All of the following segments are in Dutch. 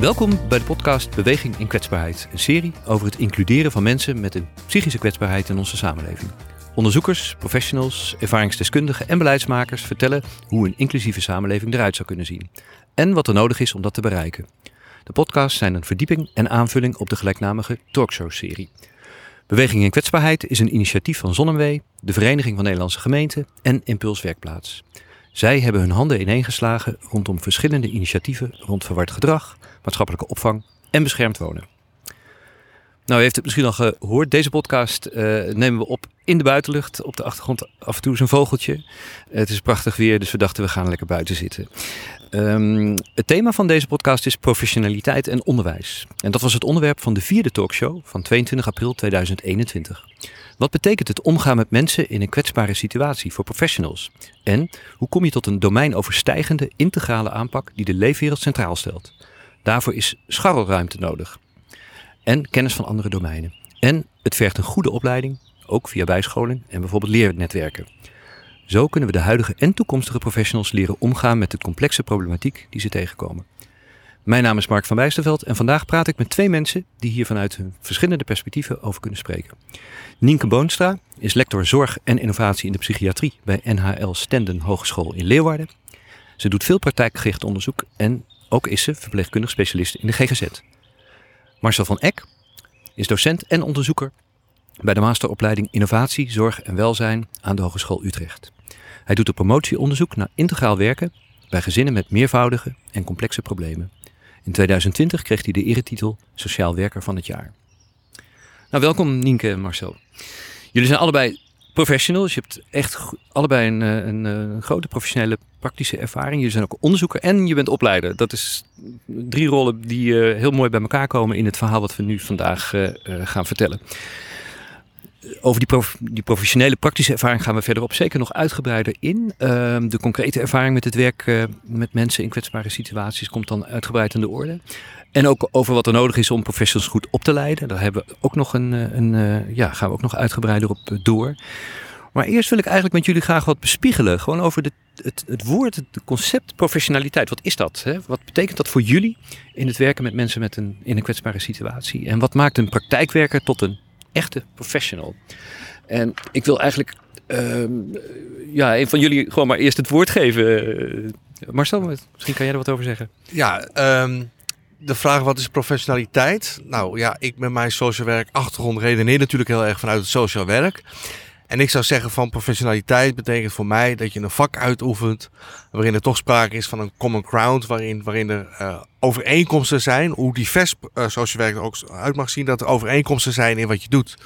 Welkom bij de podcast Beweging in Kwetsbaarheid, een serie over het includeren van mensen met een psychische kwetsbaarheid in onze samenleving. Onderzoekers, professionals, ervaringsdeskundigen en beleidsmakers vertellen hoe een inclusieve samenleving eruit zou kunnen zien en wat er nodig is om dat te bereiken. De podcasts zijn een verdieping en aanvulling op de gelijknamige talkshow-serie. Beweging in Kwetsbaarheid is een initiatief van Zonnewee, de Vereniging van Nederlandse Gemeenten en Impuls Werkplaats. Zij hebben hun handen ineengeslagen rondom verschillende initiatieven rond verward gedrag, maatschappelijke opvang en beschermd wonen. Nou, u heeft het misschien al gehoord. Deze podcast uh, nemen we op in de buitenlucht. Op de achtergrond af en toe is een vogeltje. het is prachtig weer, dus we dachten we gaan lekker buiten zitten. Um, het thema van deze podcast is professionaliteit en onderwijs. En dat was het onderwerp van de vierde talkshow van 22 april 2021. Wat betekent het omgaan met mensen in een kwetsbare situatie voor professionals? En hoe kom je tot een domeinoverstijgende integrale aanpak die de leefwereld centraal stelt? Daarvoor is scharrelruimte nodig. En kennis van andere domeinen. En het vergt een goede opleiding, ook via bijscholing en bijvoorbeeld leernetwerken. Zo kunnen we de huidige en toekomstige professionals leren omgaan met de complexe problematiek die ze tegenkomen. Mijn naam is Mark van Bijsterveld en vandaag praat ik met twee mensen die hier vanuit hun verschillende perspectieven over kunnen spreken. Nienke Boonstra is lector zorg en innovatie in de psychiatrie bij NHL Stenden Hogeschool in Leeuwarden. Ze doet veel praktijkgericht onderzoek en ook is ze verpleegkundig specialist in de GGZ. Marcel van Eck is docent en onderzoeker bij de masteropleiding Innovatie, Zorg en Welzijn aan de Hogeschool Utrecht. Hij doet een promotieonderzoek naar integraal werken bij gezinnen met meervoudige en complexe problemen. In 2020 kreeg hij de eretitel Sociaal Werker van het Jaar. Nou, welkom Nienke en Marcel. Jullie zijn allebei professionals. Je hebt echt allebei een, eh, eh, een, grote professionele praktische ervaring. Jullie zijn ook onderzoeker en je bent opleider. Dat is drie rollen die uh, heel mooi bij elkaar komen in het verhaal wat we nu vandaag gaan vertellen over die, die, professionele praktische ervaring gaan we verderop zeker nog uitgebreider in. Ehm, de concrete ervaring met het werk uh, met mensen in kwetsbare situaties komt dan uitgebreid aan de orde. En ook over wat er nodig is om professionals goed op te leiden. Daar hebben we ook nog een, eh, een uh, ja, gaan we ook nog uitgebreider op door. Maar eerst wil ik eigenlijk met jullie graag wat bespiegelen. Gewoon over de, het, het woord, het concept professionaliteit. Wat is dat? Hè? Wat betekent dat voor jullie in het werken met mensen met een, in een kwetsbare situatie? En wat maakt een praktijkwerker tot een echte professional. En ik wil eigenlijk uh, ja, een van jullie gewoon maar eerst het woord geven. Marcel, misschien kan jij er wat over zeggen. Ja, um, de vraag wat is professionaliteit? Nou ja, ik met mijn social werk achtergrond redeneer natuurlijk heel erg vanuit het social werk. En ik zou zeggen van professionaliteit betekent voor mij dat je een vak uitoefent waarin er toch sprake is van een common ground, waarin, waarin er uh, overeenkomsten zijn, hoe divers uh, social werk er ook uit mag zien, dat er overeenkomsten zijn in wat je doet.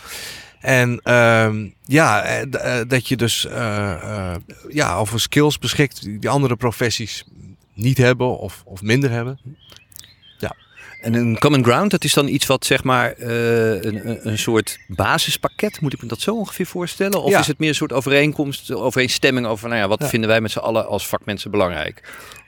En uh, ja, uh, dat je dus ja, over skills beschikt die andere professies niet hebben of, of minder hebben. En een common ground, dat is dan iets wat zeg maar uh, een, een soort basispakket, moet ik me dat zo ongeveer voorstellen? Of ja. is het meer een soort overeenkomst, overeenstemming over, nou ja, wat ja. vinden wij met z'n allen als vakmensen belangrijk?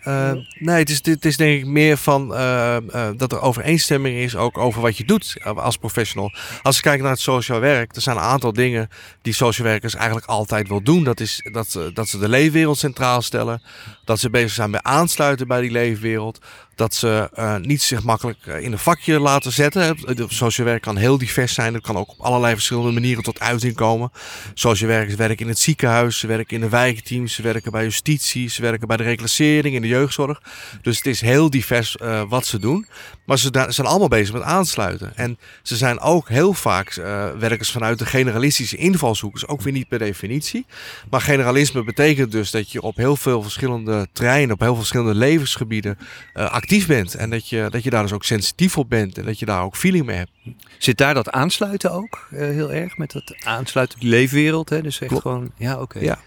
Uh, nee, het is, het is denk ik meer van uh, uh, dat er overeenstemming is ook over wat je doet als professional. Als je kijkt naar het sociaal werk, er zijn een aantal dingen die social werkers eigenlijk altijd wil doen. Dat is dat, dat ze de leefwereld centraal stellen, dat ze bezig zijn met aansluiten bij die leefwereld, dat ze uh, niet zich makkelijk in een vakje laten zetten. Social werk kan heel divers zijn. Het kan ook op allerlei verschillende manieren tot uiting komen. Social werkers werken in het ziekenhuis, ze werken in de wijkteams, ze werken bij justitie, ze werken bij de reclassering, in de jeugdzorg. Dus het is heel divers wat ze doen. Maar ze zijn allemaal bezig met aansluiten. En ze zijn ook heel vaak werkers vanuit de generalistische invalshoek. ook weer niet per definitie. Maar generalisme betekent dus dat je op heel veel verschillende terreinen, op heel veel verschillende levensgebieden uh, actief bent. En dat je, dat je daar dus ook sensitief op bent. En dat je daar ook feeling mee hebt. Zit daar dat aansluiten ook uh, heel erg? Met dat aansluiten op die leefwereld? Hè? Dus echt Klopt. gewoon, ja oké. Okay. Ja.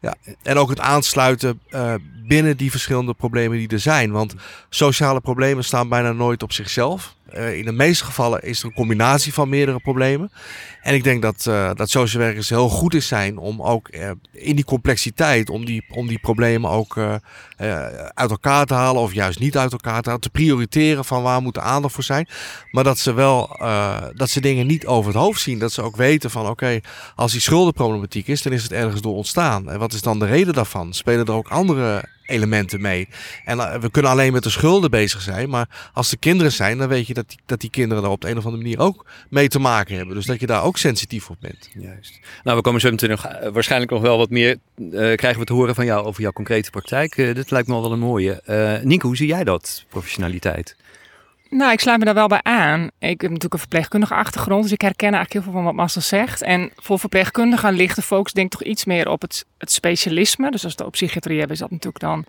Ja, en ook het aansluiten uh, binnen die verschillende problemen die er zijn. Want sociale problemen staan bijna nooit op zichzelf. Uh, in de meeste gevallen is er een combinatie van meerdere problemen. En ik denk dat, uh, dat social werkers heel goed is zijn om ook in die complexiteit, om die, om die problemen ook uit elkaar te halen of juist niet uit elkaar te halen. Te prioriteren van waar moet de aandacht voor zijn. Maar dat ze wel, dat ze dingen niet over het hoofd zien. Dat ze ook weten van oké, als die schuldenproblematiek is, dan is het ergens door ontstaan. En wat is dan de reden daarvan? Spelen er ook andere elementen mee. En eh, we kunnen alleen met de schulden bezig zijn. Maar als er kinderen zijn, dan weet je dat die, dat die kinderen daar op de een of andere manier ook mee te maken hebben. Dus dat je daar ook sensitief op bent. Juist. Nou, we komen zo meteen nog, eh, waarschijnlijk nog wel wat meer krijgen we te horen van jou over jouw concrete praktijk. dit lijkt me al wel een mooie. Nienke, hoe zie jij dat, professionaliteit? Nou, ik sluit me daar wel bij aan. Ik heb natuurlijk een verpleegkundige achtergrond, dus ik herken eigenlijk heel veel van wat Marcel zegt. En voor verpleegkundigen ligt de focus denk ik toch iets meer op het, het specialisme. Dus als we het op psychiatrie hebben, is dat natuurlijk dan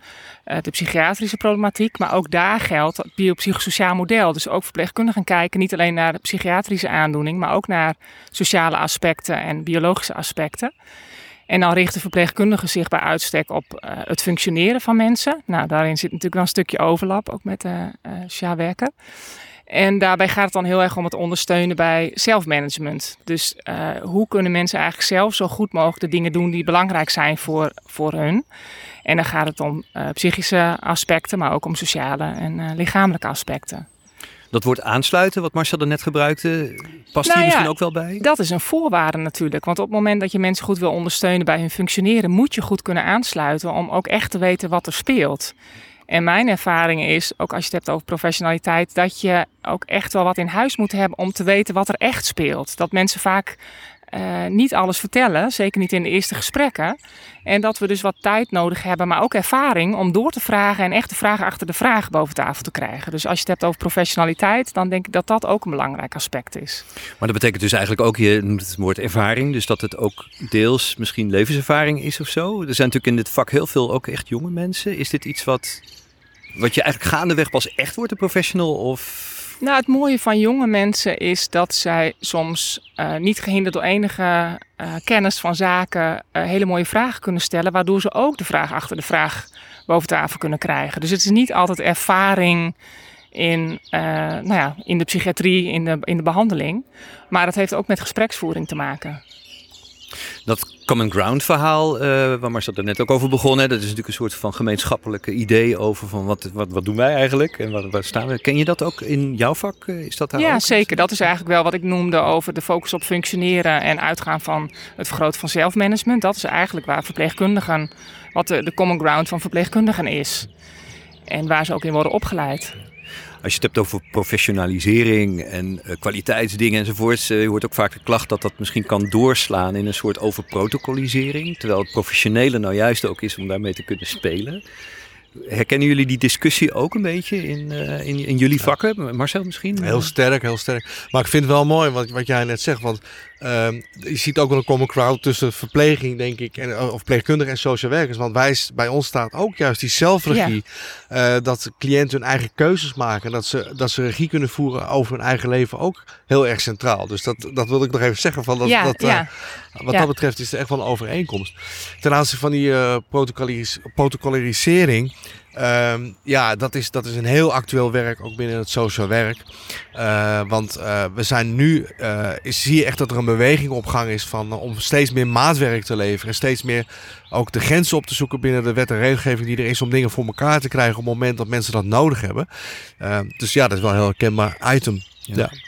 uh, de psychiatrische problematiek. Maar ook daar geldt het biopsychosociaal model. Dus ook verpleegkundigen kijken niet alleen naar de psychiatrische aandoening, maar ook naar sociale aspecten en biologische aspecten. En dan richten verpleegkundigen zich bij uitstek op uh, het functioneren van mensen. Nou, daarin zit natuurlijk wel een stukje overlap, ook met de uh, uh, SHA-werker. En daarbij gaat het dan heel erg om het ondersteunen bij zelfmanagement. Dus uh, hoe kunnen mensen eigenlijk zelf zo goed mogelijk de dingen doen die belangrijk zijn voor, voor hun. En dan gaat het om psychische aspecten, maar ook om sociale en lichamelijke aspecten. Dat woord aansluiten, wat Marcel er net gebruikte, past nou hier ja, misschien ook wel bij? Dat is een voorwaarde natuurlijk. Want op het moment dat je mensen goed wil ondersteunen bij hun functioneren, moet je goed kunnen aansluiten om ook echt te weten wat er speelt. En mijn ervaring is, ook als je het hebt over professionaliteit, dat je ook echt wel wat in huis moet hebben om te weten wat er echt speelt. Dat mensen vaak uh, niet alles vertellen, zeker niet in de eerste gesprekken. En dat we dus wat tijd nodig hebben, maar ook ervaring om door te vragen en echt de vragen achter de vragen boven tafel te krijgen. Dus als je het hebt over professionaliteit, dan denk ik dat dat ook een belangrijk aspect is. Maar dat betekent dus eigenlijk ook, je noemt het woord ervaring, dus dat het ook deels misschien levenservaring is of zo. Er zijn natuurlijk in dit vak heel veel ook echt jonge mensen. Is dit iets wat, wat je eigenlijk gaandeweg pas echt wordt een professional of nou, het mooie van jonge mensen is dat zij soms uh, niet gehinderd door enige uh, kennis van zaken uh, hele mooie vragen kunnen stellen, waardoor ze ook de vraag achter de vraag boven tafel kunnen krijgen. Dus het is niet altijd ervaring in, nou ja, in de psychiatrie, in de, in de behandeling, maar het heeft ook met gespreksvoering te maken. Dat common ground verhaal, uh, waar Marcel er net ook over begon, hè, dat is natuurlijk een soort van gemeenschappelijke idee over van wat, wat, wat doen wij eigenlijk en waar, waar staan we. Ken je dat ook in jouw vak? Is dat daar ja, ook? zeker. Dat is eigenlijk wel wat ik noemde over de focus op functioneren en uitgaan van het vergroten van zelfmanagement. Dat is eigenlijk waar verpleegkundigen, wat de, de common ground van verpleegkundigen is. En waar ze ook in worden opgeleid als je het hebt over professionalisering en uh, kwaliteitsdingen enzovoorts, uh, je hoort ook vaak de klacht dat dat misschien kan doorslaan in een soort overprotocolisering. Terwijl het professionele nou juist ook is om daarmee te kunnen spelen. Herkennen jullie die discussie ook een beetje in, uh, in, in, jullie vakken? Marcel misschien? Heel sterk, heel sterk. Maar ik vind het wel mooi wat, wat jij net zegt. Want uh, je ziet ook wel een common crowd tussen verpleging, denk ik, en, of verpleegkundigen en social werkers. Want wij, bij ons staat ook juist die zelfregie. Ja. Uh, dat cliënten hun eigen keuzes maken. Dat ze, dat ze regie kunnen voeren over hun eigen leven ook heel erg centraal. Dus dat, dat wil ik nog even zeggen. Van dat, ja, dat, ja. Wat dat betreft is er echt wel een overeenkomst. Ten aanzien van die protocolis protocolarisering. Um, ja, dat is, dat is een heel actueel werk, ook binnen het social werk. Uh, want uh, we zijn nu, uh, is, zie je echt dat er een beweging op gang is van, om steeds meer maatwerk te leveren. Steeds meer ook de grenzen op te zoeken binnen de wet en regelgeving die er is om dingen voor elkaar te krijgen op het moment dat mensen dat nodig hebben. dus ja, dat is wel een heel herkenbaar item. Ja. ja.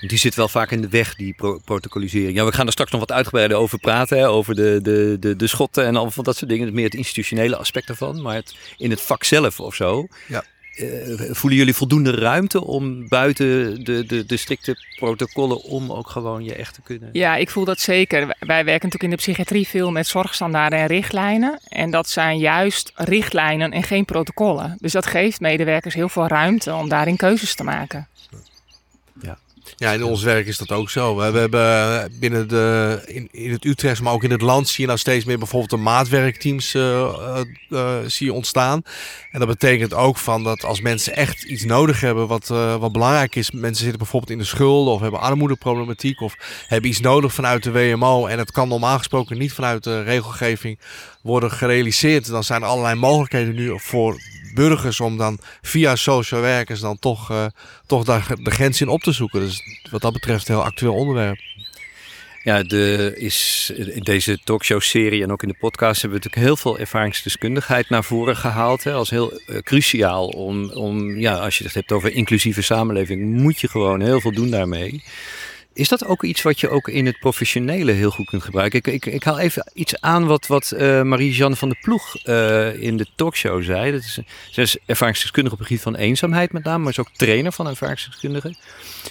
Die zit wel vaak in de weg, die pro protocolisering. Ja, we gaan er straks nog wat uitgebreider over praten. Hè, over de, de, de, de schotten en al van dat soort dingen. Meer het institutionele aspect ervan. Maar het, in het vak zelf of zo. Ja. Uh, voelen jullie voldoende ruimte om buiten de, de, de strikte protocollen om ook gewoon je echt te kunnen? Ja, ik voel dat zeker. Wij werken natuurlijk in de psychiatrie veel met zorgstandaarden en richtlijnen. En dat zijn juist richtlijnen en geen protocollen. Dus dat geeft medewerkers heel veel ruimte om daarin keuzes te maken. Ja. Ja, in ons werk is dat ook zo. We hebben binnen de, in, in het Utrecht, maar ook in het land, zie je nou steeds meer bijvoorbeeld de maatwerkteams uh, uh, zie je ontstaan. En dat betekent ook van dat als mensen echt iets nodig hebben wat, wat belangrijk is. Mensen zitten bijvoorbeeld in de schulden of hebben armoedeproblematiek of hebben iets nodig vanuit de WMO. En het kan normaal gesproken niet vanuit de regelgeving worden gerealiseerd. Dan zijn er allerlei mogelijkheden nu voor burgers om dan via social werkers dan toch, uh, toch daar de grens in op te zoeken. Dus wat dat betreft een heel actueel onderwerp. Ja, er is in deze talkshow-serie en ook in de podcast hebben we natuurlijk heel veel ervaringsdeskundigheid naar voren gehaald. Hè, als heel uh, cruciaal om, om, ja, als je het hebt over inclusieve samenleving, moet je gewoon heel veel doen daarmee. Is dat ook iets wat je ook in het professionele heel goed kunt gebruiken? Ik, ik, ik haal even iets aan wat, wat uh, Marie-Jeanne van der Ploeg uh, in de talkshow zei. Dat is, zij is ervaringsdeskundige op het gebied van eenzaamheid met name, maar is ook trainer van ervaringsdeskundigen.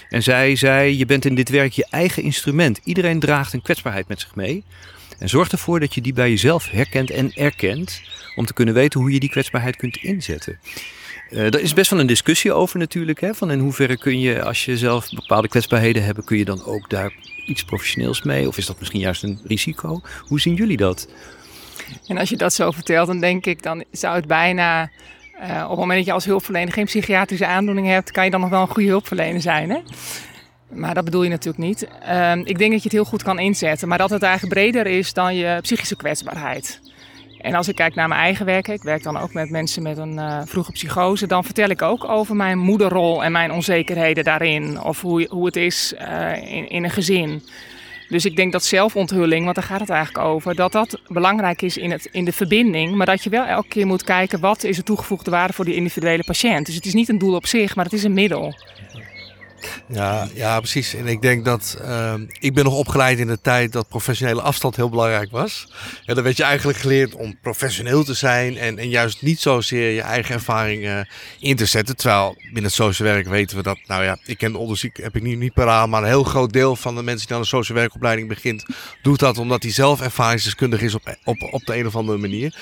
En zij zei, je bent in dit werk je eigen instrument. Iedereen draagt een kwetsbaarheid met zich mee. En zorg ervoor dat je die bij jezelf herkent en erkent, om te kunnen weten hoe je die kwetsbaarheid kunt inzetten. Uh, er is best wel een discussie over natuurlijk. Hè, van in hoeverre kun je, als je zelf bepaalde kwetsbaarheden hebt, kun je dan ook daar iets professioneels mee? Of is dat misschien juist een risico? Hoe zien jullie dat? En als je dat zo vertelt, dan denk ik, dan zou het bijna... Uh, op het moment dat je als hulpverlener geen psychiatrische aandoening hebt, kan je dan nog wel een goede hulpverlener zijn. Hè? Maar dat bedoel je natuurlijk niet. Uh, ik denk dat je het heel goed kan inzetten, maar dat het eigenlijk breder is dan je psychische kwetsbaarheid. En als ik kijk naar mijn eigen werk, ik werk dan ook met mensen met een uh, vroege psychose, dan vertel ik ook over mijn moederrol en mijn onzekerheden daarin. Of hoe, hoe het is in, in een gezin. Dus ik denk dat zelfonthulling, want daar gaat het eigenlijk over, dat dat belangrijk is in, het, in de verbinding. Maar dat je wel elke keer moet kijken wat is de toegevoegde waarde voor die individuele patiënt. Dus het is niet een doel op zich, maar het is een middel. Ja, ja, precies. En ik denk dat uh, ik ben nog opgeleid in de tijd dat professionele afstand heel belangrijk was. Ja, dan werd je eigenlijk geleerd om professioneel te zijn en, en juist niet zozeer je eigen ervaringen in te zetten. Terwijl binnen het social werk weten we dat, nou ja, ik ken de onderzoek, heb ik nu niet paraat, maar een heel groot deel van de mensen die aan de social werkopleiding begint, doet dat omdat hij zelf ervaringsdeskundig is op, op, op de een of andere manier.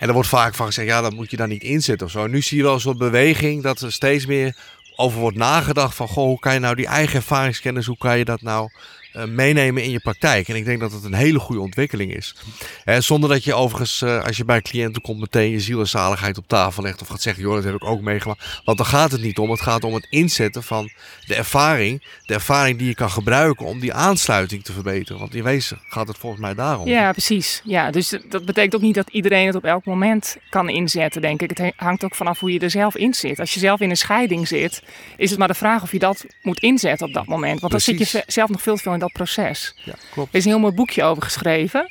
En er wordt vaak van gezegd, ja, dat moet je daar niet inzetten of zo. En nu zie je wel een beweging dat er steeds meer over wordt nagedacht van goh, hoe kan je nou die eigen ervaringskennis, hoe kan je dat nou uh, meenemen in je praktijk. En ik denk dat het een hele goede ontwikkeling is. Zonder dat je overigens, uh, als je bij cliënten komt, meteen je ziel en zaligheid op tafel legt. Of gaat zeggen, joh, dat heb ik ook meegemaakt. Want daar gaat het niet om. Het gaat om het inzetten van de ervaring. De ervaring die je kan gebruiken om die aansluiting te verbeteren. Want in wezen gaat het volgens mij daarom. Ja, precies. Ja, dus dat betekent ook niet dat iedereen het op elk moment kan inzetten, denk ik. Het hangt ook vanaf hoe je er zelf in zit. Als je zelf in een scheiding zit, is het maar de vraag of je dat moet inzetten op dat moment. Want Precies. dan zit je zelf nog veel te veel in dat proces. Ja, klopt. Er is een heel mooi boekje over geschreven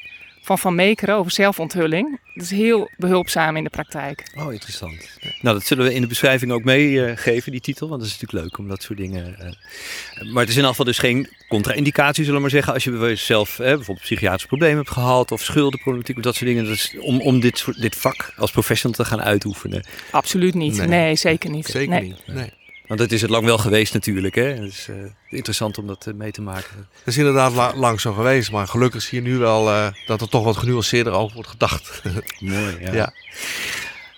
van Van Meekeren over zelfonthulling. Dat is heel behulpzaam in de praktijk. Oh, interessant. Nou, dat zullen we in de beschrijving ook meegeven, uh, die titel. Want dat is natuurlijk leuk om dat soort dingen... Uh, maar het is in afval dus geen contra-indicatie, zullen we maar zeggen. Als je zelf bijvoorbeeld psychiatrische problemen hebt gehad... of schuldenproblematiek of dat soort dingen. Dat is om om dit, dit vak als professional te gaan uitoefenen. Absoluut niet. Nee, nee zeker niet. Zeker nee. niet. Nee. Want het is het lang wel geweest natuurlijk. Hè? Het is uh, interessant om dat uh, mee te maken. Het is inderdaad la lang zo geweest. Maar gelukkig zie je nu wel uh, dat er toch wat genuanceerder over wordt gedacht. Mooi, ja. ja.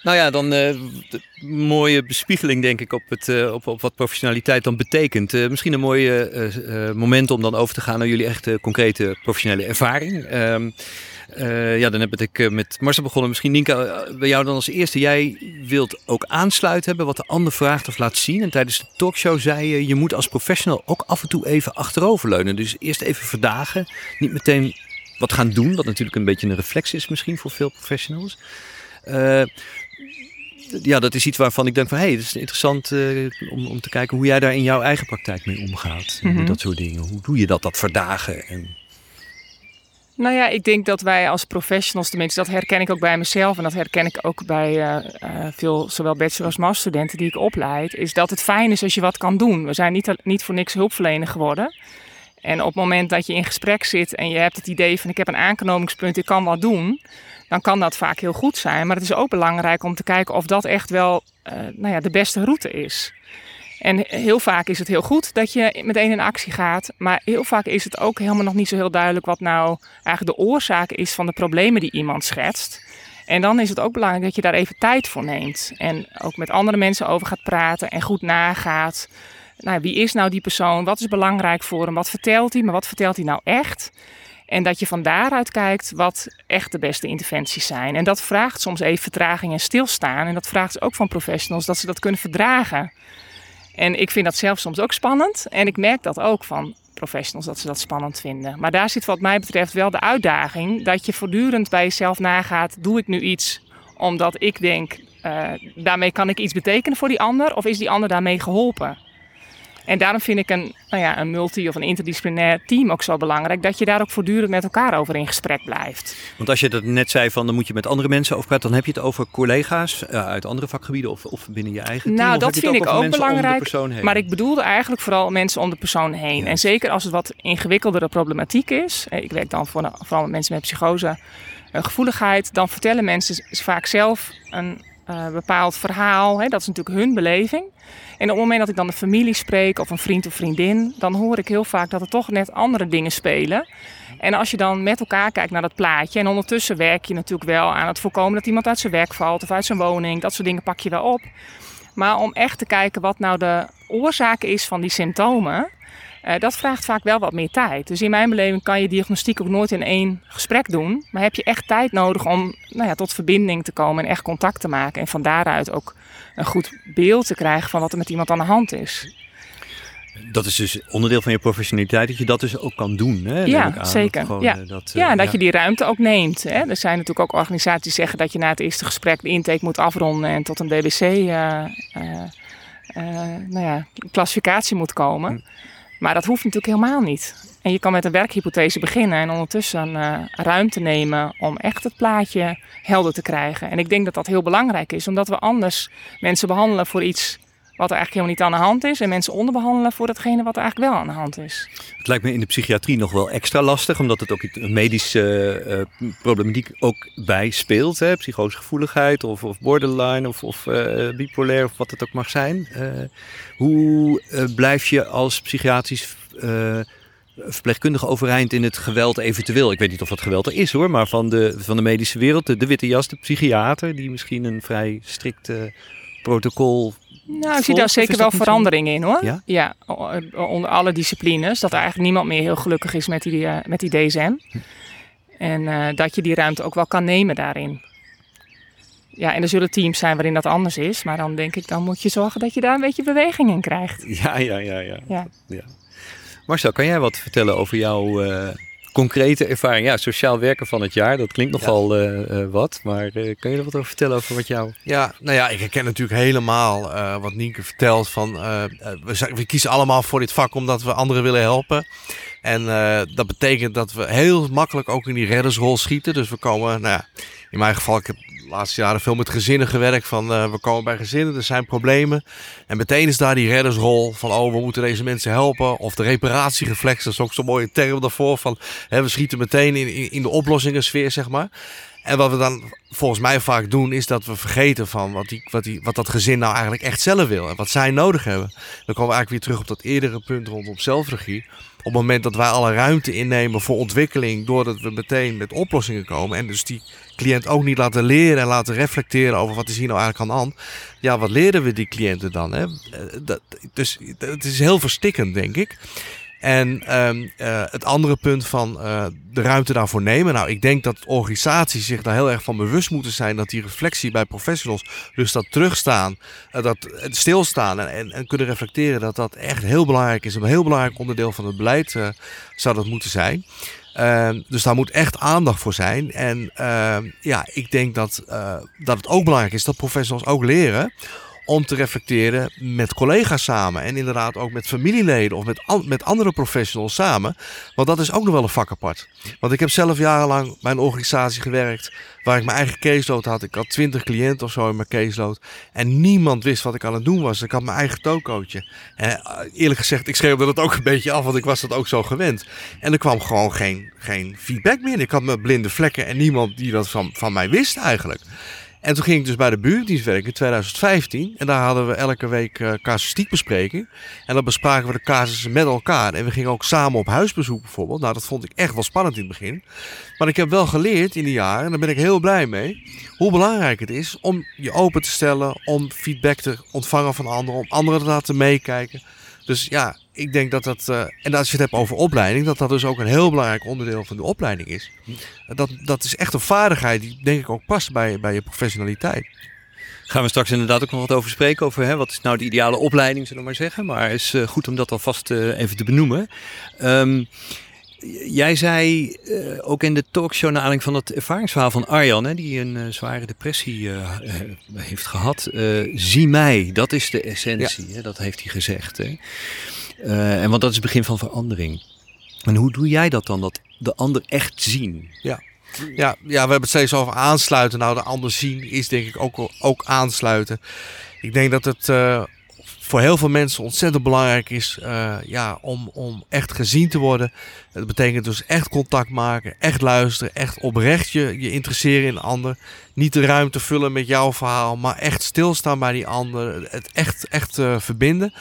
Nou ja, dan een mooie bespiegeling denk ik op, het, op, op wat professionaliteit dan betekent. misschien een mooi moment om dan over te gaan naar jullie echt concrete professionele ervaring. Uh, ja, dan heb ik uh, met Marcel begonnen. Misschien Nienke, uh, bij jou dan als eerste. Jij wilt ook aansluiten hebben wat de ander vraagt of laat zien. En tijdens de talkshow zei je, je moet als professional ook af en toe even achteroverleunen. Dus eerst even verdagen. Niet meteen wat gaan doen, wat natuurlijk een beetje een reflex is misschien voor veel professionals. ja, dat is iets waarvan ik denk van, hé, hey, het is interessant om, om te kijken hoe jij daar in jouw eigen praktijk mee omgaat. Mm -hmm. Dat soort dingen. Hoe doe je dat, dat verdagen en... Nou ja, ik denk dat wij als professionals, tenminste dat herken ik ook bij mezelf en dat herken ik ook bij uh, uh, veel zowel bachelor als masterstudenten die ik opleid, is dat het fijn is als je wat kan doen. We zijn niet, niet voor niks hulpverlener geworden. En op het moment dat je in gesprek zit en je hebt het idee van ik heb een aanknopingspunt, ik kan wat doen, dan kan dat vaak heel goed zijn. Maar het is ook belangrijk om te kijken of dat echt wel uh, nou ja, de beste route is. En heel vaak is het heel goed dat je meteen in actie gaat. Maar heel vaak is het ook helemaal nog niet zo heel duidelijk wat nou eigenlijk de oorzaak is van de problemen die iemand schetst. En dan is het ook belangrijk dat je daar even tijd voor neemt. En ook met andere mensen over gaat praten en goed nagaat. Nou, wie is nou die persoon? Wat is belangrijk voor hem? Wat vertelt hij? Maar wat vertelt hij nou echt? En dat je van daaruit kijkt wat echt de beste interventies zijn. En dat vraagt soms even vertraging en stilstaan. En dat vraagt ook van professionals dat ze dat kunnen verdragen. En ik vind dat zelf soms ook spannend. En ik merk dat ook van professionals dat ze dat spannend vinden. Maar daar zit wat mij betreft wel de uitdaging dat je voortdurend bij jezelf nagaat: doe ik nu iets omdat ik denk uh, daarmee kan ik iets betekenen voor die ander, of is die ander daarmee geholpen? En daarom vind ik een, nou ja, een multi- of een interdisciplinair team ook zo belangrijk. Dat je daar ook voortdurend met elkaar over in gesprek blijft. Want als je dat net zei van dan moet je met andere mensen over praten, dan heb je het over collega's uh, uit andere vakgebieden of, of binnen je eigen team. Nou, dat vind ik ook belangrijk. Maar ik bedoelde eigenlijk vooral mensen om de persoon heen. Ja. En zeker als het wat ingewikkeldere problematiek is. Ik werk dan voor, vooral met mensen met psychose. Uh, gevoeligheid, dan vertellen mensen vaak zelf een uh, bepaald verhaal. Hè? Dat is natuurlijk hun beleving. En op het moment dat ik dan de familie spreek of een vriend of vriendin, dan hoor ik heel vaak dat er toch net andere dingen spelen. En als je dan met elkaar kijkt naar dat plaatje en ondertussen werk je natuurlijk wel aan het voorkomen dat iemand uit zijn werk valt of uit zijn woning, dat soort dingen pak je wel op. Maar om echt te kijken wat nou de oorzaak is van die symptomen, uh, dat vraagt vaak wel wat meer tijd. Dus in mijn beleving kan je diagnostiek ook nooit in één gesprek doen. Maar heb je echt tijd nodig om nou ja, tot verbinding te komen en echt contact te maken. En van daaruit ook een goed beeld te krijgen van wat er met iemand aan de hand is. Dat is dus onderdeel van je professionaliteit, dat je dat dus ook kan doen. Hè? Ja, zeker. Gewoon, ja. Dat, uh, ja, en dat ja. je die ruimte ook neemt. Hè? Er zijn natuurlijk ook organisaties die zeggen dat je na het eerste gesprek de intake moet afronden en tot een DBC uh, nou ja, klassificatie moet komen. Hm. Maar dat hoeft natuurlijk helemaal niet. En je kan met een werkhypothese beginnen en ondertussen uh, ruimte nemen om echt het plaatje helder te krijgen. En ik denk dat dat heel belangrijk is, omdat we anders mensen behandelen voor iets wat er eigenlijk helemaal niet aan de hand is. En mensen onderbehandelen voor datgene wat er eigenlijk wel aan de hand is. Het lijkt me in de psychiatrie nog wel extra lastig, omdat het ook een medische uh, problematiek ook bij speelt. Hè? Gevoeligheid of, of borderline of, of uh, bipolair of wat het ook mag zijn. Uh, hoe blijf je als psychiatrisch verpleegkundige overeind in het geweld eventueel? Ik weet niet of dat geweld er is hoor, maar van de, van de medische wereld, de, witte jas, de psychiater, die misschien een vrij strikte protocol nou, ik zie daar zeker wel veranderingen in hoor. Ja? ja? onder alle disciplines. Dat er eigenlijk niemand meer heel gelukkig is met die, uh, met die DSM. Hm. En uh, dat je die ruimte ook wel kan nemen daarin. Ja, en er zullen teams zijn waarin dat anders is. Maar dan denk ik, dan moet je zorgen dat je daar een beetje beweging in krijgt. Ja, ja, ja. ja. ja. ja. Marcel, kan jij wat vertellen over jouw uh, concrete ervaring? Ja, sociaal werken van het jaar, dat klinkt nogal ja. uh, uh, wat. Maar uh, kan je er wat over vertellen over wat jou... Ja, nou ja, ik herken natuurlijk helemaal wat Nienke vertelt. Van, we, we, kiezen allemaal voor dit vak omdat we anderen willen helpen. En dat betekent dat we heel makkelijk ook in die reddersrol schieten. Dus we komen, nou ja, in mijn geval, ik heb laatste jaren veel met gezinnen gewerkt. Van uh, we komen bij gezinnen, er zijn problemen. En meteen is daar die reddersrol van oh, we moeten deze mensen helpen. Of de reparatiereflex, dat is ook zo'n mooie term daarvoor. Van hè, we schieten meteen in, in, in de oplossingensfeer, zeg maar. En wat we dan volgens mij vaak doen, is dat we vergeten van wat, die, wat, die, wat dat gezin nou eigenlijk echt zelf wil. En wat zij nodig hebben. Dan komen we eigenlijk weer terug op dat eerdere punt rondom zelfregie. Op het moment dat wij alle ruimte innemen voor ontwikkeling, doordat we meteen met oplossingen komen. En dus die cliënt ook niet laten leren en laten reflecteren over wat is hier nou eigenlijk aan de hand. Ja, wat leren we die cliënten dan? Hè? Dat, dus het is heel verstikkend, denk ik. En um, uh, het andere punt van uh, de ruimte daarvoor nemen. Nou, ik denk dat organisaties zich daar heel erg van bewust moeten zijn dat die reflectie bij professionals, dus dat terugstaan, uh, dat stilstaan en, en, en, kunnen reflecteren, dat dat echt heel belangrijk is. Een heel belangrijk onderdeel van het beleid zou dat moeten zijn. Uh, dus daar moet echt aandacht voor zijn. En uh, ja, ik denk dat, dat het ook belangrijk is dat professionals ook leren om te reflecteren met collega's samen. En inderdaad ook met familieleden of met, met andere professionals samen. Want dat is ook nog wel een vak apart. Want ik heb zelf jarenlang bij een organisatie gewerkt waar ik mijn eigen caseload had. Ik had twintig cliënten of zo in mijn caseload. En niemand wist wat ik aan het doen was. Ik had mijn eigen tokootje. En eerlijk gezegd, ik schreeuwde dat ook een beetje af, want ik was dat ook zo gewend. En er kwam gewoon geen, geen feedback meer. Ik had mijn blinde vlekken en niemand die dat van, van mij wist eigenlijk. En toen ging ik dus bij de buurtdienst werken in 2015. En daar hadden we elke week uh. En dan bespraken we de casussen met elkaar. En we gingen ook samen op huisbezoek bijvoorbeeld. Nou, dat vond ik echt wel spannend in het begin. Maar ik heb wel geleerd in die jaren, en daar ben ik heel blij mee, hoe belangrijk het is om je open te stellen, om feedback te ontvangen van anderen, om anderen te laten meekijken. Dus ja, ik denk dat dat, uh, en als je het hebt over opleiding, dat dat dus ook een heel belangrijk onderdeel van de opleiding is. Dat, dat is echt een vaardigheid die denk ik ook past bij, bij je professionaliteit. Gaan we straks inderdaad ook nog wat over spreken. Over hè, wat is nou de ideale opleiding, zullen we maar zeggen. Maar het is uh, goed om dat alvast uh, even te benoemen. Um, Jij zei uh, ook in de talkshow naar aanleiding van het ervaringsverhaal van Arjan, hè, die een uh, zware depressie uh, heeft gehad. zie mij, dat is de essentie, ja. hè, dat heeft hij gezegd. Hè. Eh, en want dat is het begin van verandering. En hoe doe jij dat dan, dat de ander echt zien? Ja, ja, we hebben het steeds over aansluiten. Nou, de ander zien is denk ik ook, ook aansluiten. Ik denk dat het voor heel veel mensen ontzettend belangrijk is uh, ja, om, om echt gezien te worden. Dat betekent dus echt contact maken, echt luisteren, echt oprecht je, je interesseren in de ander. Niet de ruimte vullen met jouw verhaal, maar echt stilstaan bij die ander. Het echt, echt uh, verbinden.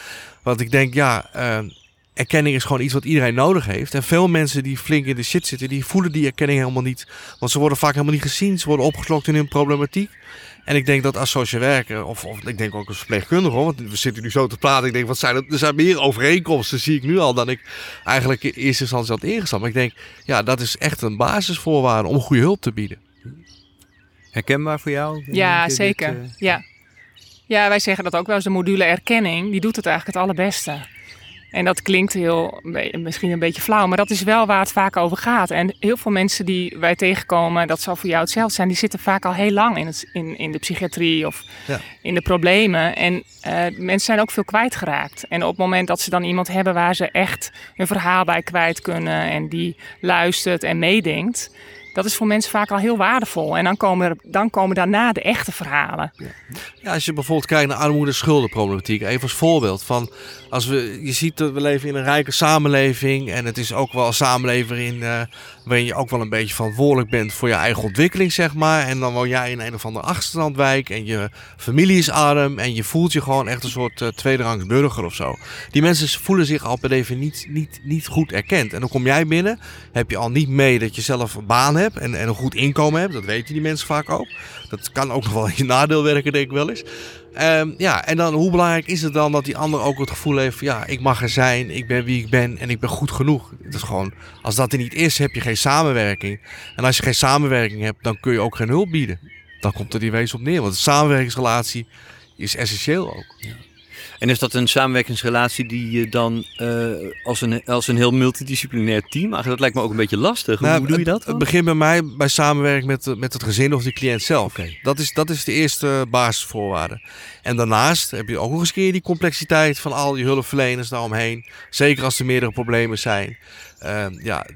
Want ik denk, ja, uh, erkenning is gewoon iets wat iedereen nodig heeft. En veel mensen die flink in de shit zitten, die voelen die erkenning helemaal niet. Want ze worden vaak helemaal niet gezien. Ze worden opgeslokt in hun problematiek. En ik denk dat als social werker, of, of ik denk ook als verpleegkundige, want we zitten nu zo te praten. Ik denk, wat zijn er, er zijn meer overeenkomsten, zie ik nu al, dan ik eigenlijk in eerste instantie had ingestapt. Maar ik denk, ja, dat is echt een basisvoorwaarde om goede hulp te bieden. Herkenbaar voor jou? Ja, zeker. Dit, uh... Ja. ja, wij zeggen dat ook wel eens. De module erkenning, die doet het eigenlijk het allerbeste. En dat klinkt heel, misschien een beetje flauw, maar dat is wel waar het vaak over gaat. En heel veel mensen die wij tegenkomen, dat zal voor jou hetzelfde zijn, die zitten vaak al heel lang in, het, in, in de psychiatrie of ja. in de problemen. En uh, mensen zijn ook veel kwijtgeraakt. En op het moment dat ze dan iemand hebben waar ze echt hun verhaal bij kwijt kunnen en die luistert en meedenkt, dat is voor mensen vaak al heel waardevol. En dan komen, dan komen daarna de echte verhalen. Ja. als je bijvoorbeeld kijkt naar armoede-schuldenproblematiek, even als voorbeeld van als we, je ziet dat we leven in een rijke samenleving en het is ook wel een samenleving in, uh, waarin je ook wel een beetje verantwoordelijk bent voor je eigen ontwikkeling, zeg maar. En dan woon jij in een of andere achterstandwijk en je familie is arm en je voelt je gewoon echt een soort uh, tweederangs burger of zo. Die mensen voelen zich al per definitie niet, niet, niet goed erkend. En dan kom jij binnen, heb je al niet mee dat je zelf een baan hebt en, en een goed inkomen hebt. Dat weten die mensen vaak ook. Dat kan ook nog wel in je nadeel werken, denk ik wel eens. Um, ja, en dan hoe belangrijk is het dan dat die ander ook het gevoel heeft ja, ik mag er zijn, ik ben wie ik ben en ik ben goed genoeg. Het is gewoon, als dat er niet is, heb je geen samenwerking. En als je geen samenwerking hebt, dan kun je ook geen hulp bieden. Dan komt er die wees op neer, want de samenwerkingsrelatie is essentieel ook. Ja. En is dat een samenwerkingsrelatie die je dan uh, als, een, als een heel multidisciplinair team, eigenlijk dat lijkt me ook een beetje lastig. Nou, Hoe doe je dat? Het begint bij mij bij samenwerking met, met het gezin of de cliënt zelf. Okay. Dat, is, dat is de eerste basisvoorwaarde. En daarnaast heb je ook nog eens keer die complexiteit van al die hulpverleners daaromheen. Zeker als er meerdere problemen zijn. Uh, ja,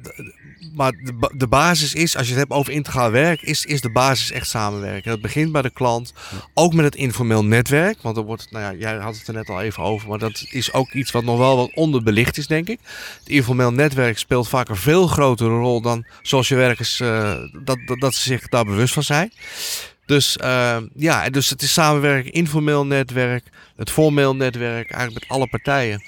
maar de, de, basis is, als je het hebt over integraal werk, is, is de basis echt samenwerken. Dat begint bij de klant, ook met het informeel netwerk. Want er wordt, nou ja, jij had het er net al even over, maar dat is ook iets wat nog wel wat onderbelicht is, denk ik. Het informeel netwerk speelt vaak een veel grotere rol dan social werkers, uh, dat, dat, dat, ze zich daar bewust van zijn. Dus uh, ja, dus het is samenwerken, informeel netwerk, het formeel netwerk, eigenlijk met alle partijen.